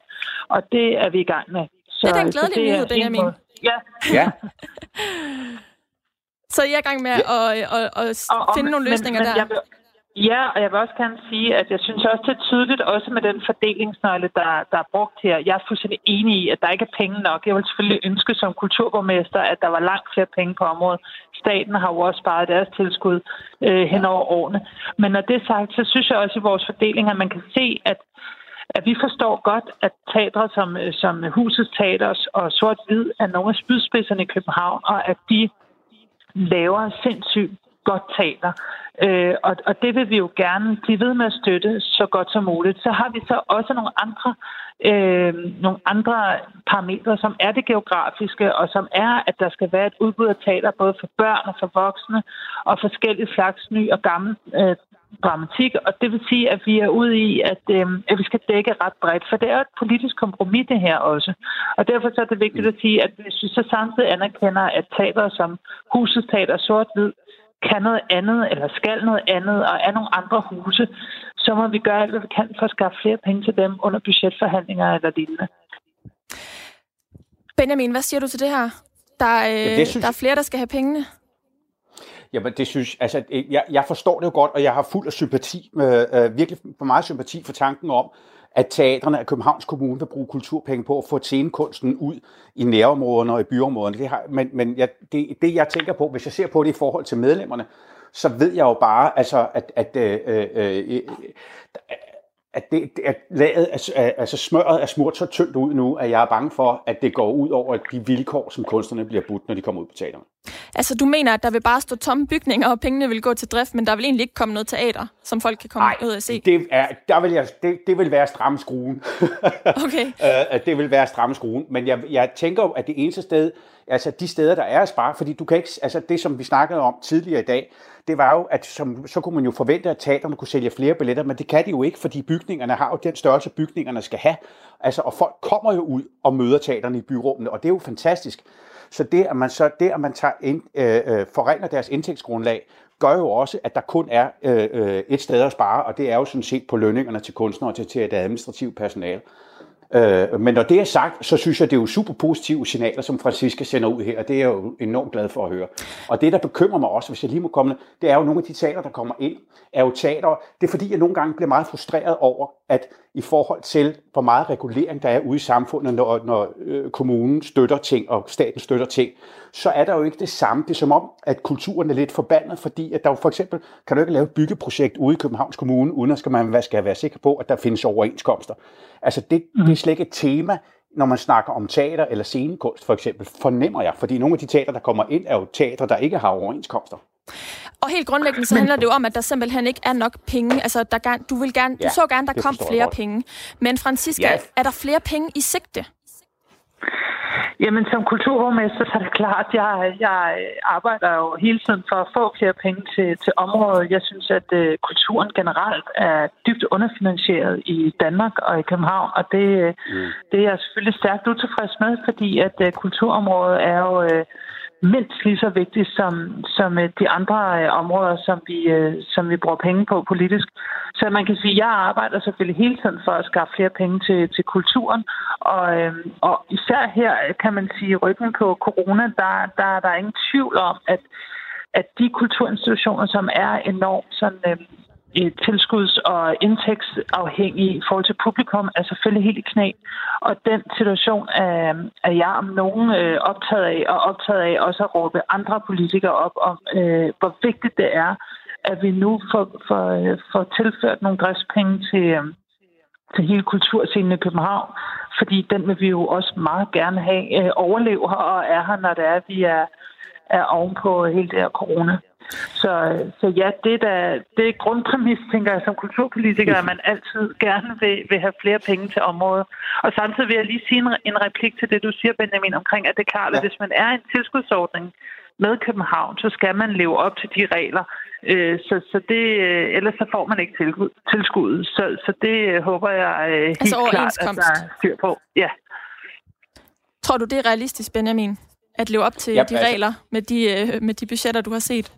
og det er vi i gang med. Så, det er den glædelige nyhed, Benjamin. Ja. ja. så jeg er i gang med at, at, at, at Og- og- finde nogle men- løsninger men der. Jeg vil, ja, og jeg vil også gerne sige, at jeg synes også, det er tydeligt, også med den fordelingsnøgle, der, der er brugt her. Jeg er fuldstændig enig i, at der ikke er penge nok. Jeg vil selvfølgelig ønske som kulturborgmester, at der var langt flere penge på området. Staten har jo også sparet deres tilskud øh, hen over årene. Men når det er sagt, så synes jeg også i vores fordeling, at man kan se, at at vi forstår godt, at teatre som, øh, som Husets Teater og Sort-Hvid er nogle af spydspidserne i København, og at de laver sindssygt godt teater. Øh, og, og det vil vi jo gerne blive ved med at støtte så godt som muligt. Så har vi så også nogle andre, øh, nogle andre parametre, som er det geografiske, og som er, at der skal være et udbud af teater både for børn og for voksne, og forskellige slags ny og gammel øh, dramatik, og det vil sige, at vi er ude i, at, øh, at vi skal dække ret bredt, for det er jo et politisk kompromis det her også. Og derfor så er det vigtigt at sige, at hvis vi så samtidig anerkender, at teater som Husets Teater Sort-Hvid kan noget andet, eller skal noget andet, og er nogle andre huse, så må vi gøre alt, hvad vi kan for at skaffe flere penge til dem under budgetforhandlinger eller lignende. Benjamin, hvad siger du til det her? Der, øh, Jamen, det synes- der er flere, der skal have pengene. Jamen, det synes, altså, jeg, jeg forstår det jo godt, og jeg har fuld af sympati, øh, øh, virkelig for meget sympati for tanken om, at teaterne af Københavns Kommune vil bruge kulturpenge på at få scenekunsten ud i nærområderne og i byområderne. Det har, men men jeg, det, det, jeg tænker på, hvis jeg ser på det i forhold til medlemmerne, så ved jeg jo bare, altså, at, at, øh, øh, øh at, det, at laget, altså, altså smøret er smurt så tyndt ud nu, at jeg er bange for, at det går ud over de vilkår, som kunstnerne bliver budt, når de kommer ud på teaterne. Altså, du mener, at der vil bare stå tomme bygninger, og pengene vil gå til drift, men der vil egentlig ikke komme noget teater, som folk kan komme ud og se? Det, er, der vil jeg, det, det vil være stramme skruen. Okay. Øh, det vil være stramme skruen. Men jeg, jeg tænker jo, at det eneste sted, altså de steder, der er spare, fordi du kan ikke, altså det, som vi snakkede om tidligere i dag, det var jo, at som, så kunne man jo forvente, at teaterne kunne sælge flere billetter, men det kan de jo ikke, fordi bygningerne har jo den størrelse, bygningerne skal have. Altså, og folk kommer jo ud og møder teaterne i byrummene, og det er jo fantastisk. Så det, at man så det, at man tager ind, øh, øh, forringer deres indtægtsgrundlag, gør jo også, at der kun er øh, øh, et sted at spare, og det er jo sådan set på lønningerne til kunstnere og til, til det administrative personale. Øh, men når det er sagt, så synes jeg, det er jo super positive signaler, som Francisca sender ud her, og det er jeg jo enormt glad for at høre. Og det, der bekymrer mig også, hvis jeg lige må komme, det er jo nogle af de teater, der kommer ind, er jo teater. Det er fordi, jeg nogle gange bliver meget frustreret over, at i forhold til, hvor meget regulering der er ude i samfundet, når, når øh, kommunen støtter ting, og staten støtter ting, så er der jo ikke det samme. Det er som om, at kulturen er lidt forbandet, fordi at der jo for eksempel, kan du ikke lave et byggeprojekt ude i Københavns Kommune, uden at skal man skal være sikker på, at der findes overenskomster. Altså det, det er slet ikke et tema, når man snakker om teater eller scenekunst for eksempel, fornemmer jeg. Fordi nogle af de teater, der kommer ind, er jo teater, der ikke har overenskomster. Og helt grundlæggende, så handler det jo om, at der simpelthen ikke er nok penge. Altså, der gerne, du, vil gerne, Ja, du så gerne, der kom flere godt. penge. Men Francisca, Ja. er der flere penge i sigte? Jamen, som kulturborgmester, så er det klart, at jeg, jeg arbejder jo hele tiden for at få flere penge til, til området. Jeg synes, at uh, kulturen generelt er dybt underfinansieret i Danmark og i København, og det, mm. det er jeg selvfølgelig stærkt utilfreds med, fordi at uh, kulturområdet er jo uh, mindst lige så vigtigt som, som øh, de andre øh, områder, som vi, øh, som vi bruger penge på politisk. Så man kan sige, at jeg arbejder selvfølgelig hele tiden for at skaffe flere penge til, til kulturen. Og, øhm, og især her kan man sige, ryggen på corona, der, der, der er ingen tvivl om, at, at de kulturinstitutioner, som er enormt sådan, øh, tilskuds- og indtægtsafhængig i forhold til publikum, er selvfølgelig helt i knæ. Og den situation er, er jeg om nogen øh, optaget af, og optaget af også at råbe andre politikere op om, øh, hvor vigtigt det er, at vi nu får, får, øh, får tilført nogle driftspenge til, øh, til hele kulturscenen i København, fordi den vil vi jo også meget gerne have øh, overlever og er her, når det er, at vi er, er ovenpå hele det her corona. Så, så ja, det, der, det er grundpræmis, tænker jeg, som kulturpolitiker, at man altid gerne vil, vil have flere penge til området. Og samtidig vil jeg lige sige en, en replik til det, du siger, Benjamin, omkring, at det er klart, at hvis man er en tilskudsordning med København, så skal man leve op til de regler, Øh, så, så det, øh, ellers så får man ikke tilskud. Så, så det øh, håber jeg helt altså klart, at der er styr på. Ja. Tror du, det er realistisk, Benjamin, at leve op til Ja, de altså- regler med de, med de budgetter, du har set?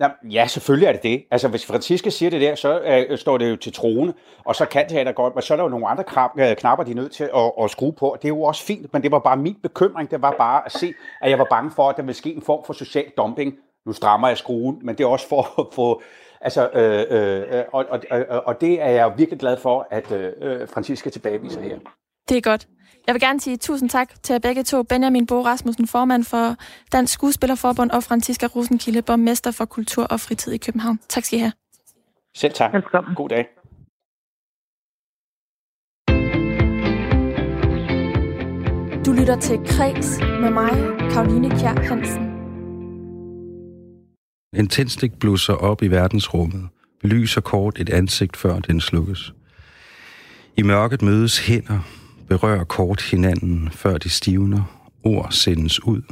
Ja, ja, selvfølgelig er det det. Altså, hvis Franziska siger det der, så øh, står det jo til troende, og så kan teater godt, men så er der jo nogle andre knap, øh, knapper, de er nødt til at, at skrue på. og Det er jo også fint, men det var bare min bekymring, det var bare at se, at jeg var bange for, at der ville ske en form for social dumping. Nu strammer jeg skruen, men det er også for at få... Altså, øh, øh, øh og, og, og, og det er jeg virkelig glad for, at øh, øh Franziska tilbageviser her. Det er godt. Jeg vil gerne sige tusind tak til jer begge to. Benjamin Bo Rasmussen, formand for Dansk Skuespillerforbund, og Franziska Rosenkilde, borgmester for Kultur og Fritid i København. Tak skal I have. Selv tak. Velkommen. God dag. Du lytter til Kres med mig, Karoline Kjær Hansen. En tændstik blusser op i verdensrummet, belyser kort et ansigt, før den slukkes. I mørket mødes hænder, berører kort hinanden, før de stivner. Ord sendes ud.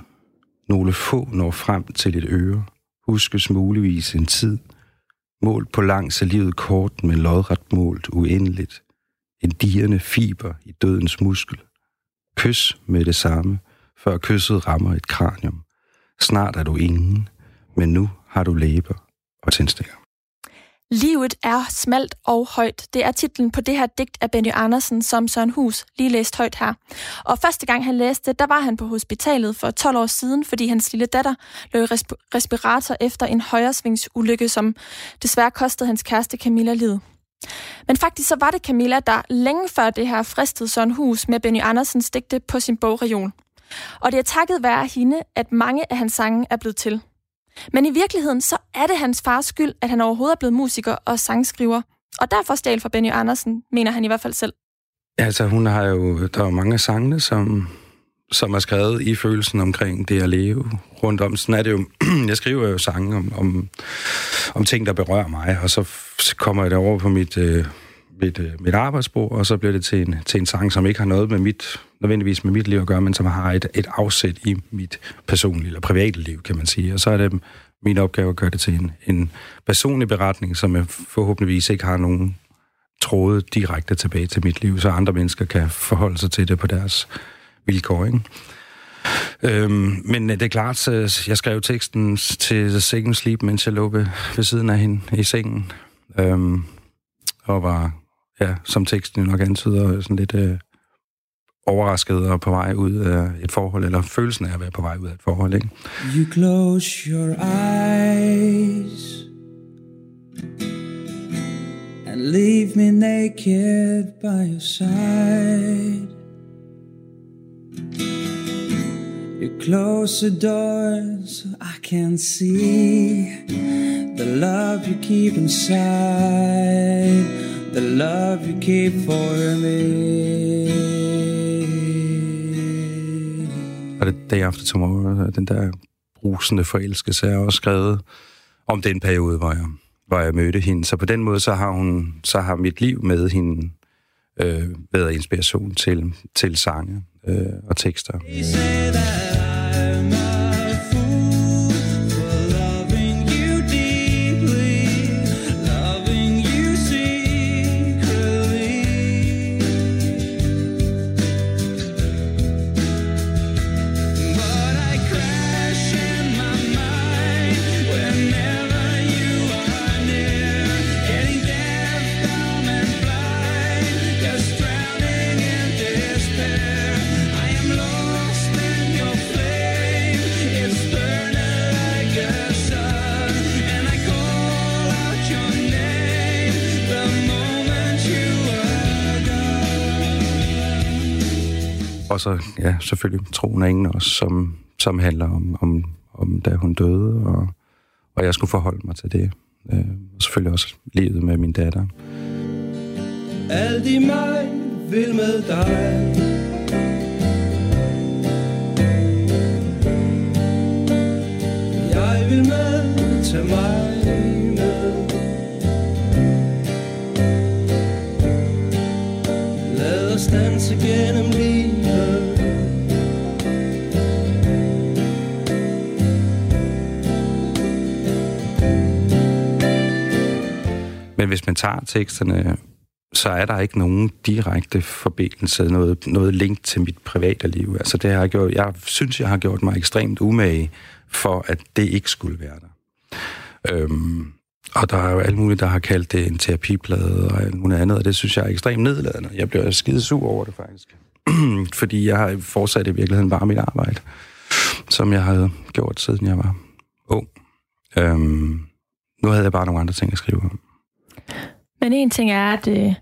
Nogle få når frem til et øre. Huskes muligvis en tid. Målt på langs er livet kort, men lodret målt uendeligt. En dirrende fiber i dødens muskel. Kys med det samme, før kysset rammer et kranium. Snart er du ingen, men nu har du læber og tændstikker. Livet er smalt og højt. Det er titlen på det her digt af Benny Andersen, som Søren Hus lige læste højt her. Og første gang han læste det, der var han på hospitalet for 12 år siden, fordi hans lille datter lå i resp- respirator efter en højresvingsulykke, som desværre kostede hans kæreste Camilla livet. Men faktisk så var det Camilla, der længe før det her fristede Søren Hus med Benny Andersens digte på sin bogreol. Og det er takket være hende, at mange af hans sange er blevet til. Men i virkeligheden, så er det hans fars skyld, at han overhovedet er blevet musiker og sangskriver. Og derfor stjal for Benny Andersen, mener han i hvert fald selv. Altså, hun har jo, der er jo mange af sangene, som, som er skrevet i følelsen omkring det at leve rundt om. Sådan er det jo, jeg skriver jo sange om, om, om ting, der berører mig, og så kommer jeg derover på mit, øh, mit, øh, mit arbejdsbord, og så bliver det til en, til en sang, som ikke har noget med mit, nødvendigvis med mit liv at gøre, men som har et, et afsæt i mit personlige eller private liv, kan man sige. Og så er det min opgave at gøre det til en, en personlig beretning, som jeg forhåbentligvis ikke har nogen tråde direkte tilbage til mit liv, så andre mennesker kan forholde sig til det på deres vilkår. Ikke? Øhm, men øh, det er klart, så jeg skrev teksten til The Second Sleep, mens jeg lå ved, ved siden af hende i sengen. Øhm, og var, ja, som teksten jo nok antyder, øh, sådan lidt øh, overrasket og på vej ud af et forhold, eller følelsen af at være på vej ud af et forhold. Ikke? You close your eyes and leave me naked by your side. You close the door so I can see the love you keep inside, the love you keep for me. Og det Day After Tomorrow, den der brusende forelskelse, er også skrevet om den periode, hvor jeg, hvor jeg mødte hende. Så på den måde, så har, hun, så har mit liv med hende øh, bedre inspiration til, til sange øh, og tekster. Og så, ja, selvfølgelig Troen af ingen også, som, som handler om, om, om, da hun døde, og, og jeg skulle forholde mig til det. Øh, og selvfølgelig også livet med min datter. Alt i mig vil med dig Jeg vil med, til mig med Lad os danse gennem Men hvis man tager teksterne, så er der ikke nogen direkte forbindelse, noget, noget link til mit private liv. Altså det har jeg gjort, jeg synes, jeg har gjort mig ekstremt umage for, at det ikke skulle være der. Øhm, og der er jo alt muligt, der har kaldt det en terapiplade og alt muligt andet, og det synes jeg er ekstremt nedladende. Jeg bliver skide sur over det faktisk. Fordi jeg har fortsat i virkeligheden bare mit arbejde, som jeg havde gjort, siden jeg var ung. Øhm, nu havde jeg bare nogle andre ting at skrive om. Men en ting er, at øh,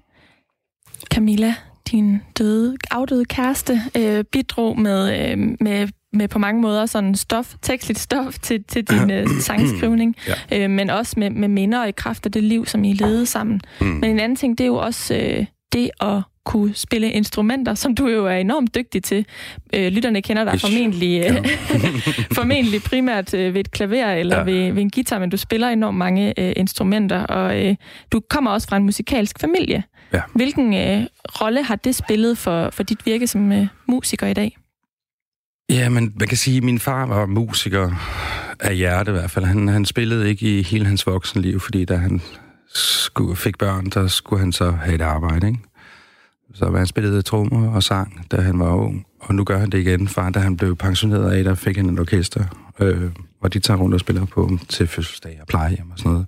Camilla, din døde, afdøde kæreste, øh, bidrog med, øh, med, med på mange måder sådan stof, tekstligt stof til, til din øh, sangskrivning, Ja. øh, men også med, med minder og i kraft af det liv, som I levede sammen. Mm. Men en anden ting, det er jo også øh, det at kunne spille instrumenter, som du jo er enormt dygtig til. Øh, lytterne kender dig formentlig, øh, formentlig primært øh, ved et klaver eller ja. ved, ved en guitar, men du spiller enormt mange øh, instrumenter, og øh, du kommer også fra en musikalsk familie. Ja. Hvilken øh, rolle har det spillet for, for dit virke som øh, musiker i dag? Ja, men man kan sige, at min far var musiker af hjerte i hvert fald. Han, han spillede ikke i hele hans voksenliv, fordi da han skulle, fik børn, der skulle han så have et arbejde, ikke? Så han spillede trommer og sang, da han var ung. Og nu gør han det igen. Far, da han blev pensioneret af, der fik han et orkester, øh, og de tager rundt og spiller på til fødselsdag og plejehjem og sådan noget.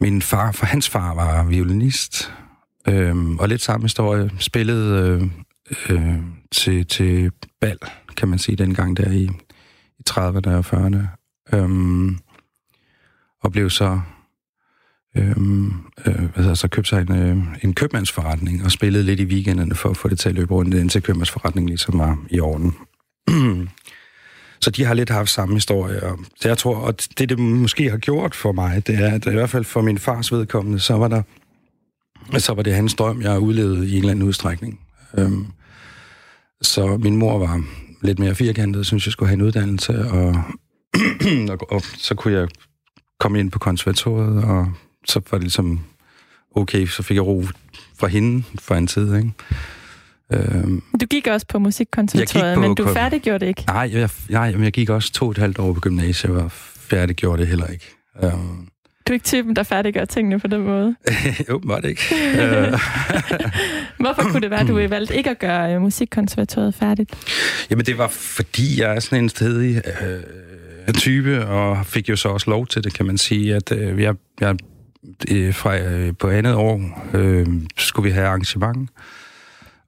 Min far, for hans far var violinist, øh, og lidt samme historie, spillede øh, øh, til, til bal, kan man sige, dengang der i, i 30'erne og 40'erne. Øhm, og blev så øhm, øh, altså så købte sig en, øh, en købmandsforretning og spillede lidt i weekenderne for at få det til at løbe rundt, indtil købmandsforretningen ligesom var i orden. så de har lidt haft samme historie. Og det, jeg tror, og det, det måske har gjort for mig, det er, at i hvert fald for min fars vedkommende, så var der så var det hans drøm, jeg udlevede i en eller anden udstrækning. Øhm, så min mor var lidt mere firkantet, synes jeg skulle have en uddannelse, og, og, og så kunne jeg komme ind på konservatoriet, og så var det ligesom okay, så fik jeg ro fra hende for en tid, ikke? Øhm, Du gik også på musikkonservatoriet, på men du færdiggjorde det ikke. nej, jeg, jeg, jeg gik også to og et halvt år på gymnasiet, og færdiggjorde det heller ikke. Øhm, Du er ikke typen, der færdiggør tingene på den måde. åbenbart ikke. Øh, Hvorfor kunne det være, at du valgte ikke at gøre øh, musikkonservatoriet færdigt? Jamen, det var fordi, jeg er sådan en stedig øh, type, og fik jo så også lov til det, kan man sige, at øh, jeg, jeg øh, fra, øh, på andet år øh, skulle vi have arrangement,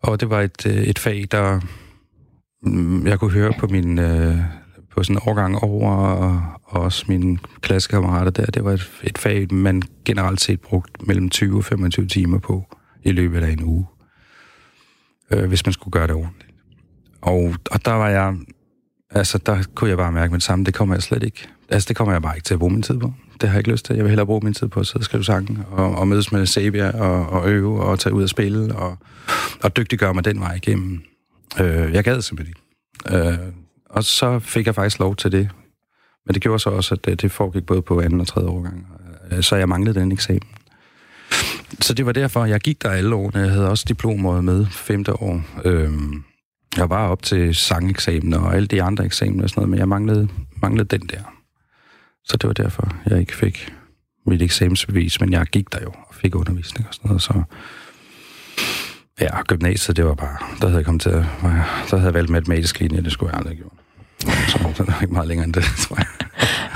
og det var et, øh, et fag, der øh, jeg kunne høre på min øh, på sådan en årgang over, og, og også mine klassekammerater der, det var et, et fag, man generelt set brugte mellem 20 og 25 timer på i løbet af en uge, øh, hvis man skulle gøre det ordentligt. Og, og der var jeg, altså der kunne jeg bare mærke med det samme, det kommer jeg slet ikke, altså det kommer jeg bare ikke til at bruge min tid på. Det har jeg ikke lyst til. Jeg vil hellere bruge min tid på at sidde og skrive sange, og, og mødes med Sabia, og, og øve, og tage ud og spille, og, og dygtiggøre mig den vej igennem. Øh, jeg gad simpelthen ikke. Øh, og så fik jeg faktisk lov til det. Men det gjorde så også, at det, det foregik både på anden og tredje årgang. Øh, Så jeg manglede den eksamen. så det var derfor, jeg gik der alle årene. Jeg havde også diplomåret med femte år. Øh, jeg var op til sangeksamen og alle de andre eksamener og sådan noget, men jeg manglede, manglede den der. Så det var derfor, jeg ikke fik mit eksamensbevis, men jeg gik der jo og fik undervisning og sådan noget, så... Ja, gymnasiet, det var bare... Der havde jeg kommet til at... Der havde jeg valgt matematisk linje, det skulle jeg aldrig have gjort. Så, det var ikke meget længere end det, tror jeg.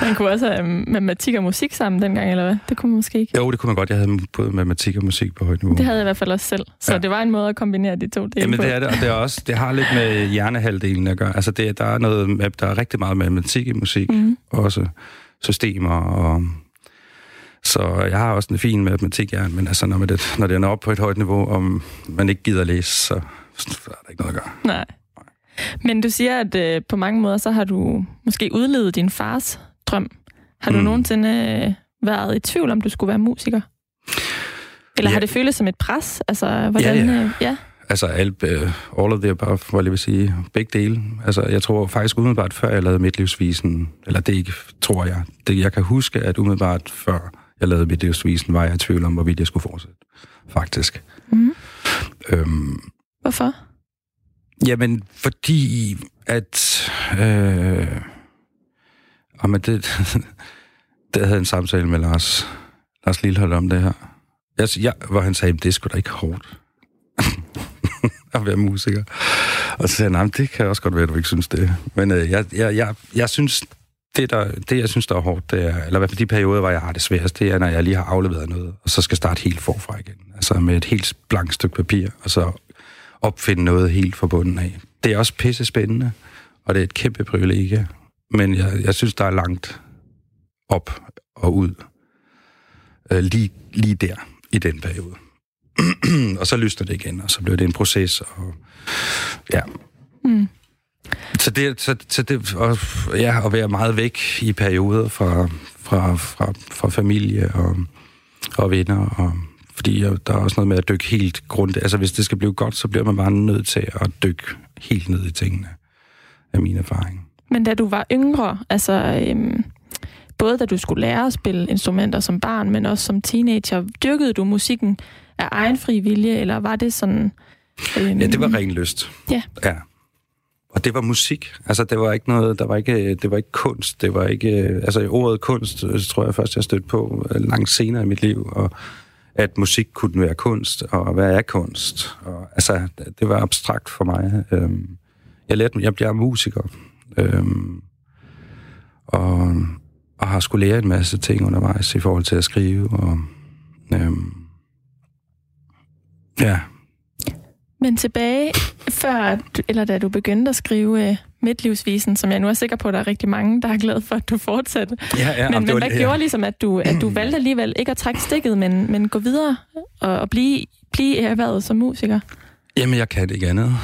Man kunne også have øhm, matematik og musik sammen dengang, eller hvad? Det kunne man måske ikke. Jo, det kunne man godt. Jeg havde både matematik og musik på højt niveau. Det havde jeg i hvert fald også selv. Så Ja. det var en måde at kombinere de to dele Jamen på. det er det, og det, er også, det har lidt med hjernehalvdelen at gøre. Altså det, der, er noget, der er rigtig meget matematik i musik, mm. også systemer og... Så jeg har også en fin matematikhjerne, men altså, når, man det, når det er op på et højt niveau, og man ikke gider læse, så, er der ikke noget at gøre. Nej. Men du siger, at øh, på mange måder, så har du måske udlevet din fars drøm. Har du Mm. nogensinde øh, været i tvivl om, du skulle være musiker? Eller Ja. har det føltes som et pres? Altså, hvordan... ja. Øh, ja. Altså alt, uh, all of the above, hvor jeg vil sige, begge dele. Altså jeg tror faktisk umiddelbart, før jeg lavede Midtlivsvisen, eller det ikke, tror jeg, det, jeg kan huske, at umiddelbart før jeg lavede Midtlivsvisen, var jeg i tvivl om, hvorvidt jeg skulle fortsætte. Faktisk. Mhm. Øhm, Hvorfor? Jamen, fordi at... Øh, jamen det, det havde en samtale med Lars, Lars Lillehold om det her. Jeg, jeg, hvor han sagde, det sgu da ikke hårdt at være musiker. Og så sagde han, "Nej, det kan også godt være, at du ikke synes det. Men øh, jeg, jeg, jeg, jeg synes, det, der, det, jeg synes, der er hårdt, det er, eller i hvert fald de perioder, hvor jeg har det sværest, det er, når jeg lige har afleveret noget, og så skal starte helt forfra igen. Altså med et helt blankt stykke papir, og så opfinde noget helt fra bunden af. Det er også pisse spændende, og det er et kæmpe privilegie. Men jeg, jeg synes, der er langt op og ud. Øh, lige, lige der, i den periode. og så lysner det igen, og så bliver det en proces, og ja. Mm. Så det, så, så det og, ja, at være meget væk i perioder fra, fra, fra, fra familie og, og venner, og, fordi der er også noget med at dykke helt grundigt. Altså hvis det skal blive godt, så bliver man bare nødt til at dykke helt ned i tingene, af min erfaring. Men da du var yngre, altså øhm, både da du skulle lære at spille instrumenter som barn, men også som teenager, dyrkede du musikken af egen fri vilje, eller var det sådan... Øhm, Ja, det var ren lyst. Ja. Ja. Og det var musik. Altså, det var ikke noget, der var ikke, det var ikke kunst. Det var ikke, altså, ordet kunst, øh, tror jeg først, jeg stødte på øh, langt senere i mit liv, og at musik kunne være kunst, og hvad er kunst? Og, altså, det var abstrakt for mig. Øhm, jeg lærte, jeg bliver musiker, øhm, og, og har skulle lære en masse ting undervejs i forhold til at skrive, og øhm, ja, Men tilbage før, eller da du begyndte at skrive øh, Midtlivsvisen, som jeg nu er sikker på, at der er rigtig mange, der er glade for, at du fortsatte. Ja, ja, men det men var hvad det, ja. gjorde ligesom, at du, at du valgte alligevel ikke at trække stikket, men, men gå videre og, og blive, blive i erhvervet som musiker? Jamen, jeg kan ikke andet,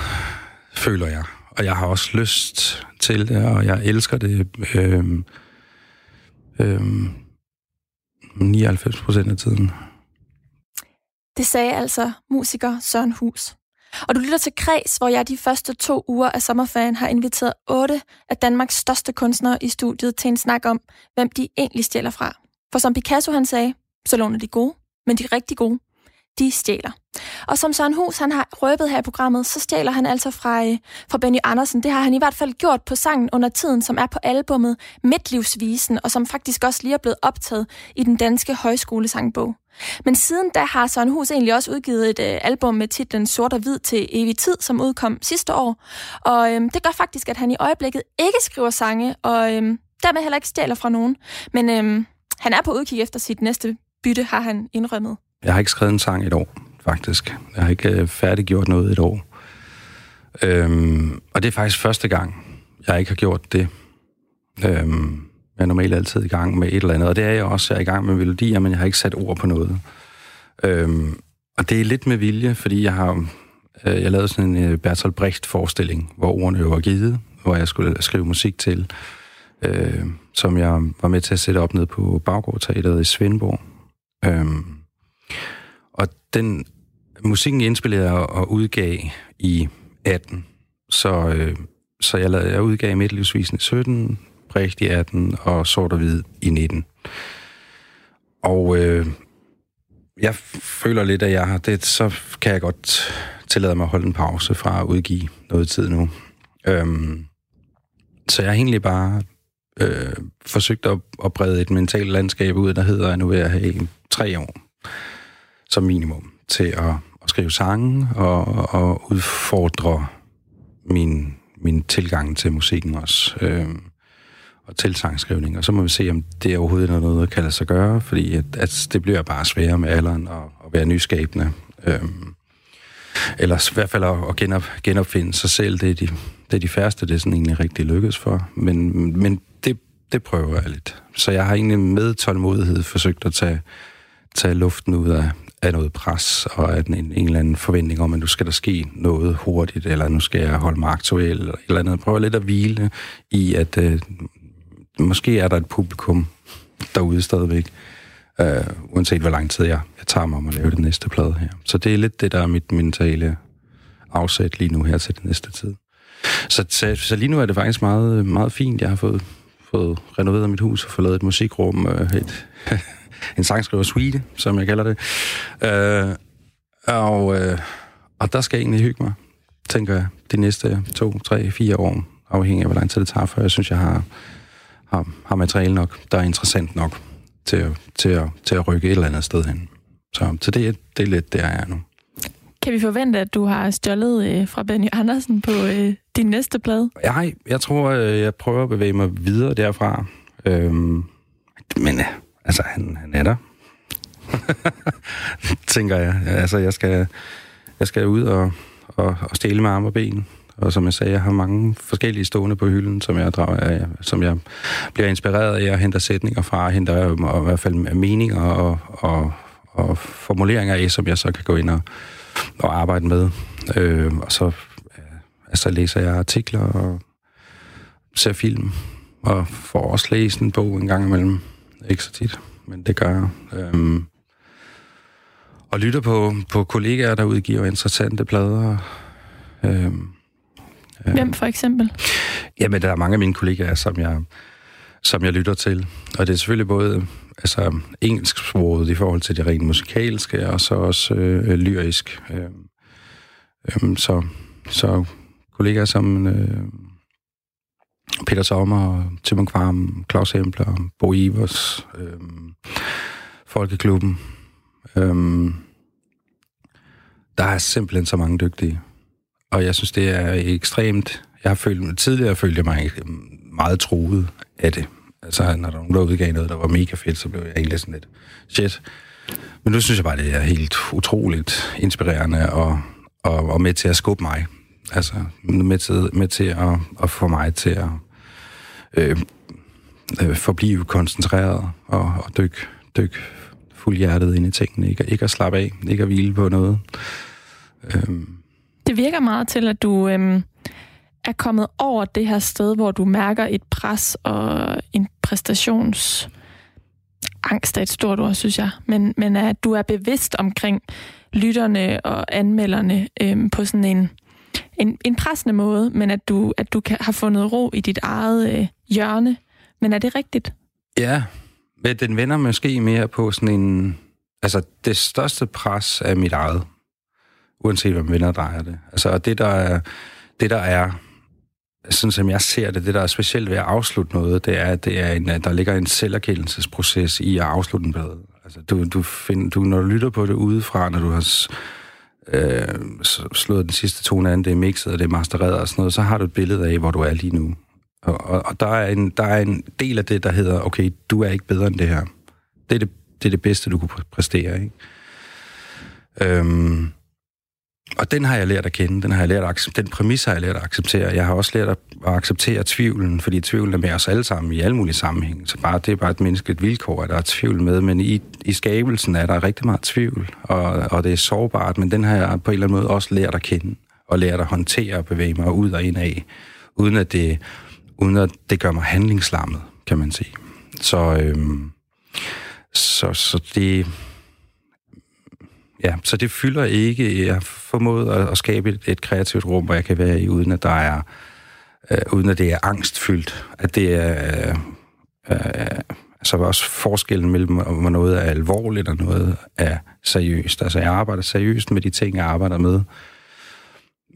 føler jeg. Og jeg har også lyst til det, og jeg elsker det. Øhm, øhm, 99 procent af tiden. Det sagde altså musiker Søren Hus. Og du lytter til Kreds, hvor jeg de første to uger af sommerferien har inviteret otte af Danmarks største kunstnere i studiet til en snak om, hvem de egentlig stjæler fra. For som Picasso han sagde, så låner de gode, men de rigtig gode, de stjæler. Og som Søren Hus han har røbet her i programmet, så stjæler han altså fra, øh, fra Benny Andersen. Det har han i hvert fald gjort på sangen under tiden, som er på albummet Midtlivsvisen, og som faktisk også lige er blevet optaget i den danske højskolesangbog. Men siden da har Søren Hus egentlig også udgivet et øh, album med titlen Sort og Hvid til evig tid, som udkom sidste år. Og øhm, det gør faktisk, at han i øjeblikket ikke skriver sange, og øhm, dermed heller ikke stjæler fra nogen. Men øhm, han er på udkig efter sit næste bytte, har han indrømmet. Jeg har ikke skrevet en sang i et år, faktisk. Jeg har ikke øh, færdiggjort noget i et år. Øhm, og det er faktisk første gang, jeg ikke har gjort det. Øhm, jeg er normalt altid i gang med et eller andet, og det er jeg også. Jeg er i gang med melodier, men jeg har ikke sat ord på noget. Øhm, og det er lidt med vilje, fordi jeg har øh, jeg lavede sådan en øh, Bertolt Brecht-forestilling, hvor ordene jo var givet, hvor jeg skulle skrive musik til, øh, som jeg var med til at sætte op ned på Baggårdteateret i Svendborg. Øhm, og den musikken indspillede jeg og udgav i 18. Så, øh, så jeg, lavede, jeg udgav Midtlivsvisen i 17, Albrecht i 18 og Sort og Hvid i 19. Og, øh, jeg føler lidt, at jeg har det, så kan jeg godt tillade mig at holde en pause fra at udgive noget tid nu. Øhm, så jeg har egentlig bare øh, forsøgt at, at brede et mentalt landskab ud, der hedder, at nu vil jeg have tre år som minimum til at, at skrive sange og, og udfordre min, min tilgang til musikken også. Øhm, og til sangskrivning. Og så må vi se, om det overhovedet er noget, der kan lade sig gøre, fordi at, at det bliver bare sværere med alderen at, at være nyskabende. Øhm, eller i hvert fald at, at genop, genopfinde sig selv. Det er, de, det er de færreste, det er sådan egentlig rigtig lykkes for. Men, men det, det prøver jeg lidt. Så jeg har egentlig med tålmodighed forsøgt at tage, tage luften ud af, af noget pres, og af en, en eller anden forventning om, at nu skal der ske noget hurtigt, eller nu skal jeg holde mig aktuel, eller et eller andet. Prøver lidt at hvile i, at øh, måske er der et publikum derude stadigvæk, øh, uanset hvor lang tid jeg, jeg tager mig om at lave det næste plade her. Så det er lidt det, der er mit mentale afsæt lige nu her til den næste tid. Så, så, så lige nu er det faktisk meget, meget fint. Jeg har fået, fået renoveret mit hus og fået lavet et musikrum, øh, et, en sangskriver suite, som jeg kalder det. Øh, og, øh, og der skal jeg egentlig hygge mig, tænker jeg, de næste to, tre, fire år, afhængig af, hvor lang tid det tager, for jeg synes, jeg har, har, har materiale nok, der er interessant nok til, at- til, at, til at rykke et eller andet sted hen. Så, så det, det er lidt der, jeg er nu. Kan vi forvente, at du har stjålet øh, fra Benny Andersen på øh, din næste plade? Jeg, jeg tror, øh, jeg prøver at bevæge mig videre derfra. Øhm, men øh, altså, han, han er der. Tænker jeg. Altså, jeg skal, jeg skal ud og, og, og stille med arme og ben. Og som jeg sagde, jeg har mange forskellige stående på hylden, som jeg, drager, af, som jeg bliver inspireret af. Jeg henter sætninger fra, henter øh, og i hvert fald meninger og, og, og formuleringer af, som jeg så kan gå ind og, og arbejde med. Øh, og så øh, altså, læser jeg artikler og ser film, og får også læst en bog en gang imellem. Ikke så tit, men det gør jeg. Øhm, og lytter på, på kollegaer, der udgiver interessante plader. Øhm, Hvem for eksempel? Jamen, der er mange af mine kollegaer, som jeg, som jeg lytter til. Og det er selvfølgelig både altså, engelsksproget i forhold til det rent musikalske, og så også øh, lyrisk. Øh, øh, så, så kollegaer som øh, Peter Sommer, Timon Kvarm, Claus Hempler, Bo Ivers, øh, Folkeklubben. Øh, der er simpelthen så mange dygtige. Og jeg synes, det er ekstremt... Jeg har følt, tidligere følte jeg mig meget truet af det. Altså, når der var nogen, der udgav noget, der var mega fedt, så blev jeg egentlig sådan lidt shit. Men nu synes jeg bare, det er helt utroligt inspirerende og, og, og med til at skubbe mig. Altså, med til, med til at, at få mig til at øh, øh, forblive koncentreret og, og dykke dyk fuldhjertet ind i tingene. Ikke, ikke at slappe af, ikke at hvile på noget. Øhm, det virker meget til, at du øhm, er kommet over det her sted, hvor du mærker et pres og en præstations angst er et stort ord, synes jeg, men, men at du er bevidst omkring lytterne og anmelderne øhm, på sådan en, en, en pressende måde, men at du, at du kan, har fundet ro i dit eget øh, hjørne. Men er det rigtigt? Ja, men den vender måske mere på sådan en... Altså, det største pres er mit eget. Uanset hvad vinder drejer det. Altså, og det der er... Det der er sådan som jeg ser det, det der er specielt ved at afslutte noget, det er, at det er en, at der ligger en selverkendelsesproces i at afslutte en plade. Altså, du, du find, du, når du lytter på det udefra, når du har øh, slået den sidste tone an, det er mixet, og det er mastereret og sådan noget, så har du et billede af, hvor du er lige nu. Og, og, og der, er en, der er en del af det, der hedder, okay, du er ikke bedre end det her. Det er det, det, er det bedste, du kunne præstere, ikke? Øhm, og den har jeg lært at kende, den har jeg lært at acceptere, den præmis har jeg lært at acceptere. Jeg har også lært at, at acceptere tvivlen, fordi tvivlen er med os alle sammen i alle mulige sammenhænge. Så bare, det er bare et menneskeligt vilkår, at der er tvivl med, men i, i skabelsen er der rigtig meget tvivl, og, og det er sårbart, men den har jeg på en eller anden måde også lært at kende, og lært at håndtere og bevæge mig ud og ind af, uden at det, uden at det gør mig handlingslammet, kan man sige. Så, øhm, så, så det, ja, så det fylder ikke. Jeg har formået at, at skabe et, et kreativt rum, hvor jeg kan være i, uden at der er, øh, uden at det er angstfyldt. At det er, øh, øh, altså, Så var også forskellen mellem, om noget er alvorligt og noget er seriøst. Altså, jeg arbejder seriøst med de ting, jeg arbejder med.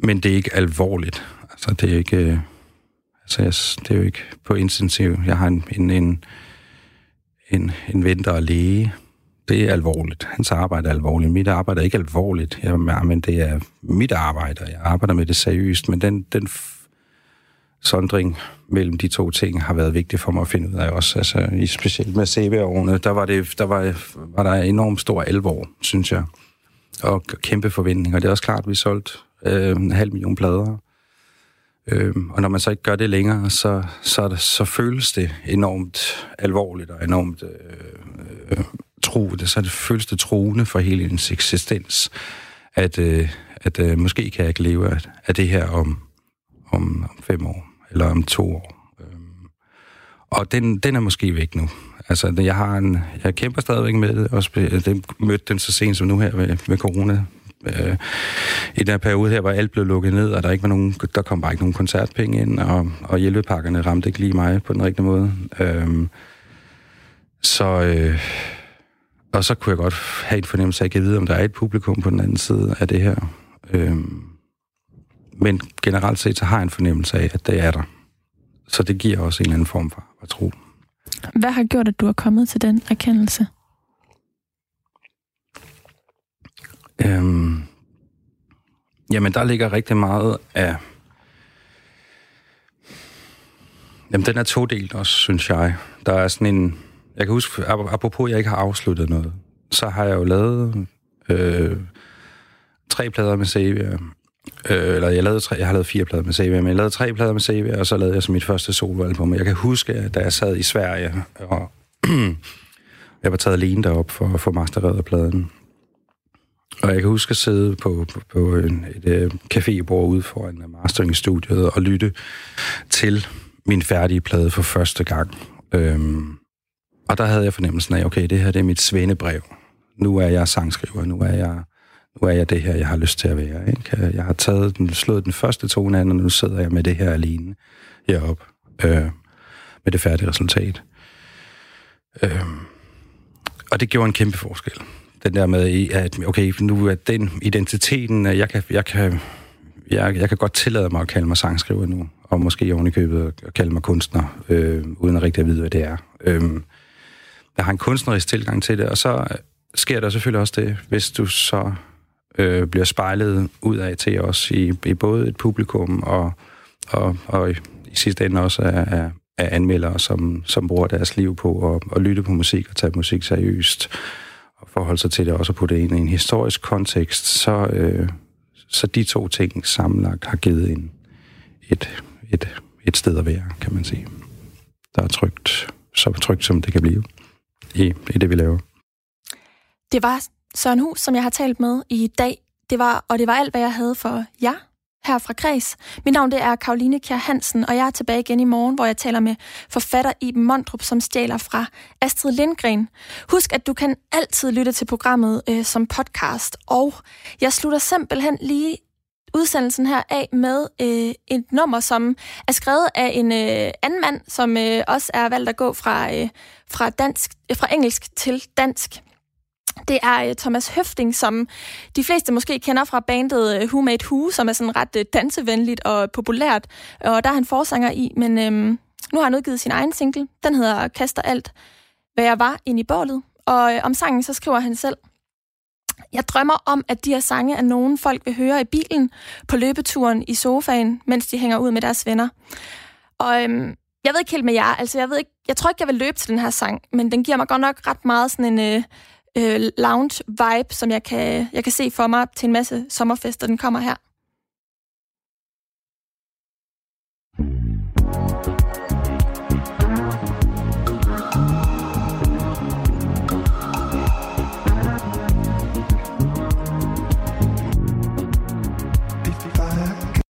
Men det er ikke alvorligt. Altså, det er ikke... øh, Altså, jeg, det er jo ikke på intensiv. Jeg har en, en, en, en, en ven, der er læge. Det er alvorligt. Hans arbejde er alvorligt. Mit arbejde er ikke alvorligt. Jeg, men det er mit arbejde, og jeg arbejder med det seriøst. Men den, den f- sondring mellem de to ting har været vigtig for mig at finde ud af også. Altså, i specielt med CV-årene, der var, det, der var, var der enormt stor alvor, synes jeg. Og kæmpe forventninger. Det er også klart, at vi solgte øh, en halv million plader. Øh, og når man så ikke gør det længere, så, så, så føles det enormt alvorligt og enormt øh, øh, tro, det, Så det, føles det troende for hele ens eksistens, at, øh, at øh, måske kan jeg ikke leve af, af det her om, om, om fem år, eller om to år. Øhm, og den, den er måske væk nu. Altså, jeg har en, jeg kæmper stadigvæk med det. og det mødte den så sent som nu her med, med corona øh, i den her periode her, hvor alt blev lukket ned, og der ikke var nogen, der kom bare ikke nogen koncertpenge ind, og, og hjælpepakkerne ramte ikke lige mig på den rigtige måde. Øh, så, øh, og så kunne jeg godt have en fornemmelse af, at jeg vide, om der er et publikum på den anden side af det her. Øhm, men generelt set, så har jeg en fornemmelse af, at det er der. Så det giver også en eller anden form for at tro. Hvad har gjort, at du er kommet til den erkendelse? Øhm, jamen, der ligger rigtig meget af... Jamen, den er todelt også, synes jeg. Der er sådan en... Jeg kan huske, apropos, at jeg ikke har afsluttet noget, så har jeg jo lavet øh, tre plader med Xavier. Øh, eller jeg, lavede tre, jeg har lavet fire plader med Xavier, men jeg lavede tre plader med Xavier, og så lavede jeg så mit første soloalbum. Jeg kan huske, at da jeg sad i Sverige, og jeg var taget alene derop for at få mastereret pladen. Og jeg kan huske at sidde på, på, på en, et øh, uh, cafébord ude foran masteringstudiet og lytte til min færdige plade for første gang. Øhm, og der havde jeg fornemmelsen af, okay, det her det er mit svendebrev. Nu er jeg sangskriver, nu er jeg, nu er jeg det her, jeg har lyst til at være. Ikke? Øh, jeg har taget den, slået den første tone an, og nu sidder jeg med det her alene heroppe øh, med det færdige resultat. Øh, og det gjorde en kæmpe forskel den der med, at okay, nu er den identiteten, øh, jeg kan, jeg kan, jeg, jeg kan godt tillade mig at kalde mig sangskriver nu, og måske oven i købet at kalde mig kunstner, øh, uden at rigtig at vide, hvad det er. Øh, jeg har en kunstnerisk tilgang til det, og så øh, sker der selvfølgelig også det, hvis du så øh, bliver spejlet ud af til os i, i både et publikum og, og, og i, i sidste ende også af, af, af anmeldere, som, som bruger deres liv på at, at lytte på musik og tage musik seriøst og forholde sig til det også på det ind i en historisk kontekst, så, øh, så de to ting sammenlagt har givet en, et, et, et sted at være, kan man sige. Der er trygt, så trygt som det kan blive i, i det, vi laver. Det var Søren Hus, som jeg har talt med i dag. Det var, og det var alt, hvad jeg havde for jer her fra Kreds. Mit navn det er Karoline Kjær Hansen, og jeg er tilbage igen i morgen, hvor jeg taler med forfatter Iben Mondrup, som stjæler fra Astrid Lindgren. Husk, at du kan altid lytte til programmet øh, som podcast, og jeg slutter simpelthen lige udsendelsen her af med øh, et nummer, som er skrevet af en øh, anden mand, som øh, også er valgt at gå fra, øh, fra, dansk, øh, fra engelsk til dansk. Det er øh, Thomas Høfting, som de fleste måske kender fra bandet øh, Who Made Who, som er sådan ret øh, dansevenligt og populært. Og der er han forsanger i, men øh, nu har han udgivet sin egen single. Den hedder Kaster alt, hvad jeg var ind i bålet. Og øh, om sangen, så skriver han selv. Jeg drømmer om, at de her sange er nogen folk vil høre i bilen, på løbeturen, i sofaen, mens de hænger ud med deres venner. Og øhm, jeg ved ikke helt med jer, altså jeg ved ikke, jeg tror ikke, jeg vil løbe til den her sang, men den giver mig godt nok ret meget sådan en... Øh, øh lounge vibe, som jeg kan, jeg kan se for mig til en masse sommerfester. Den kommer her.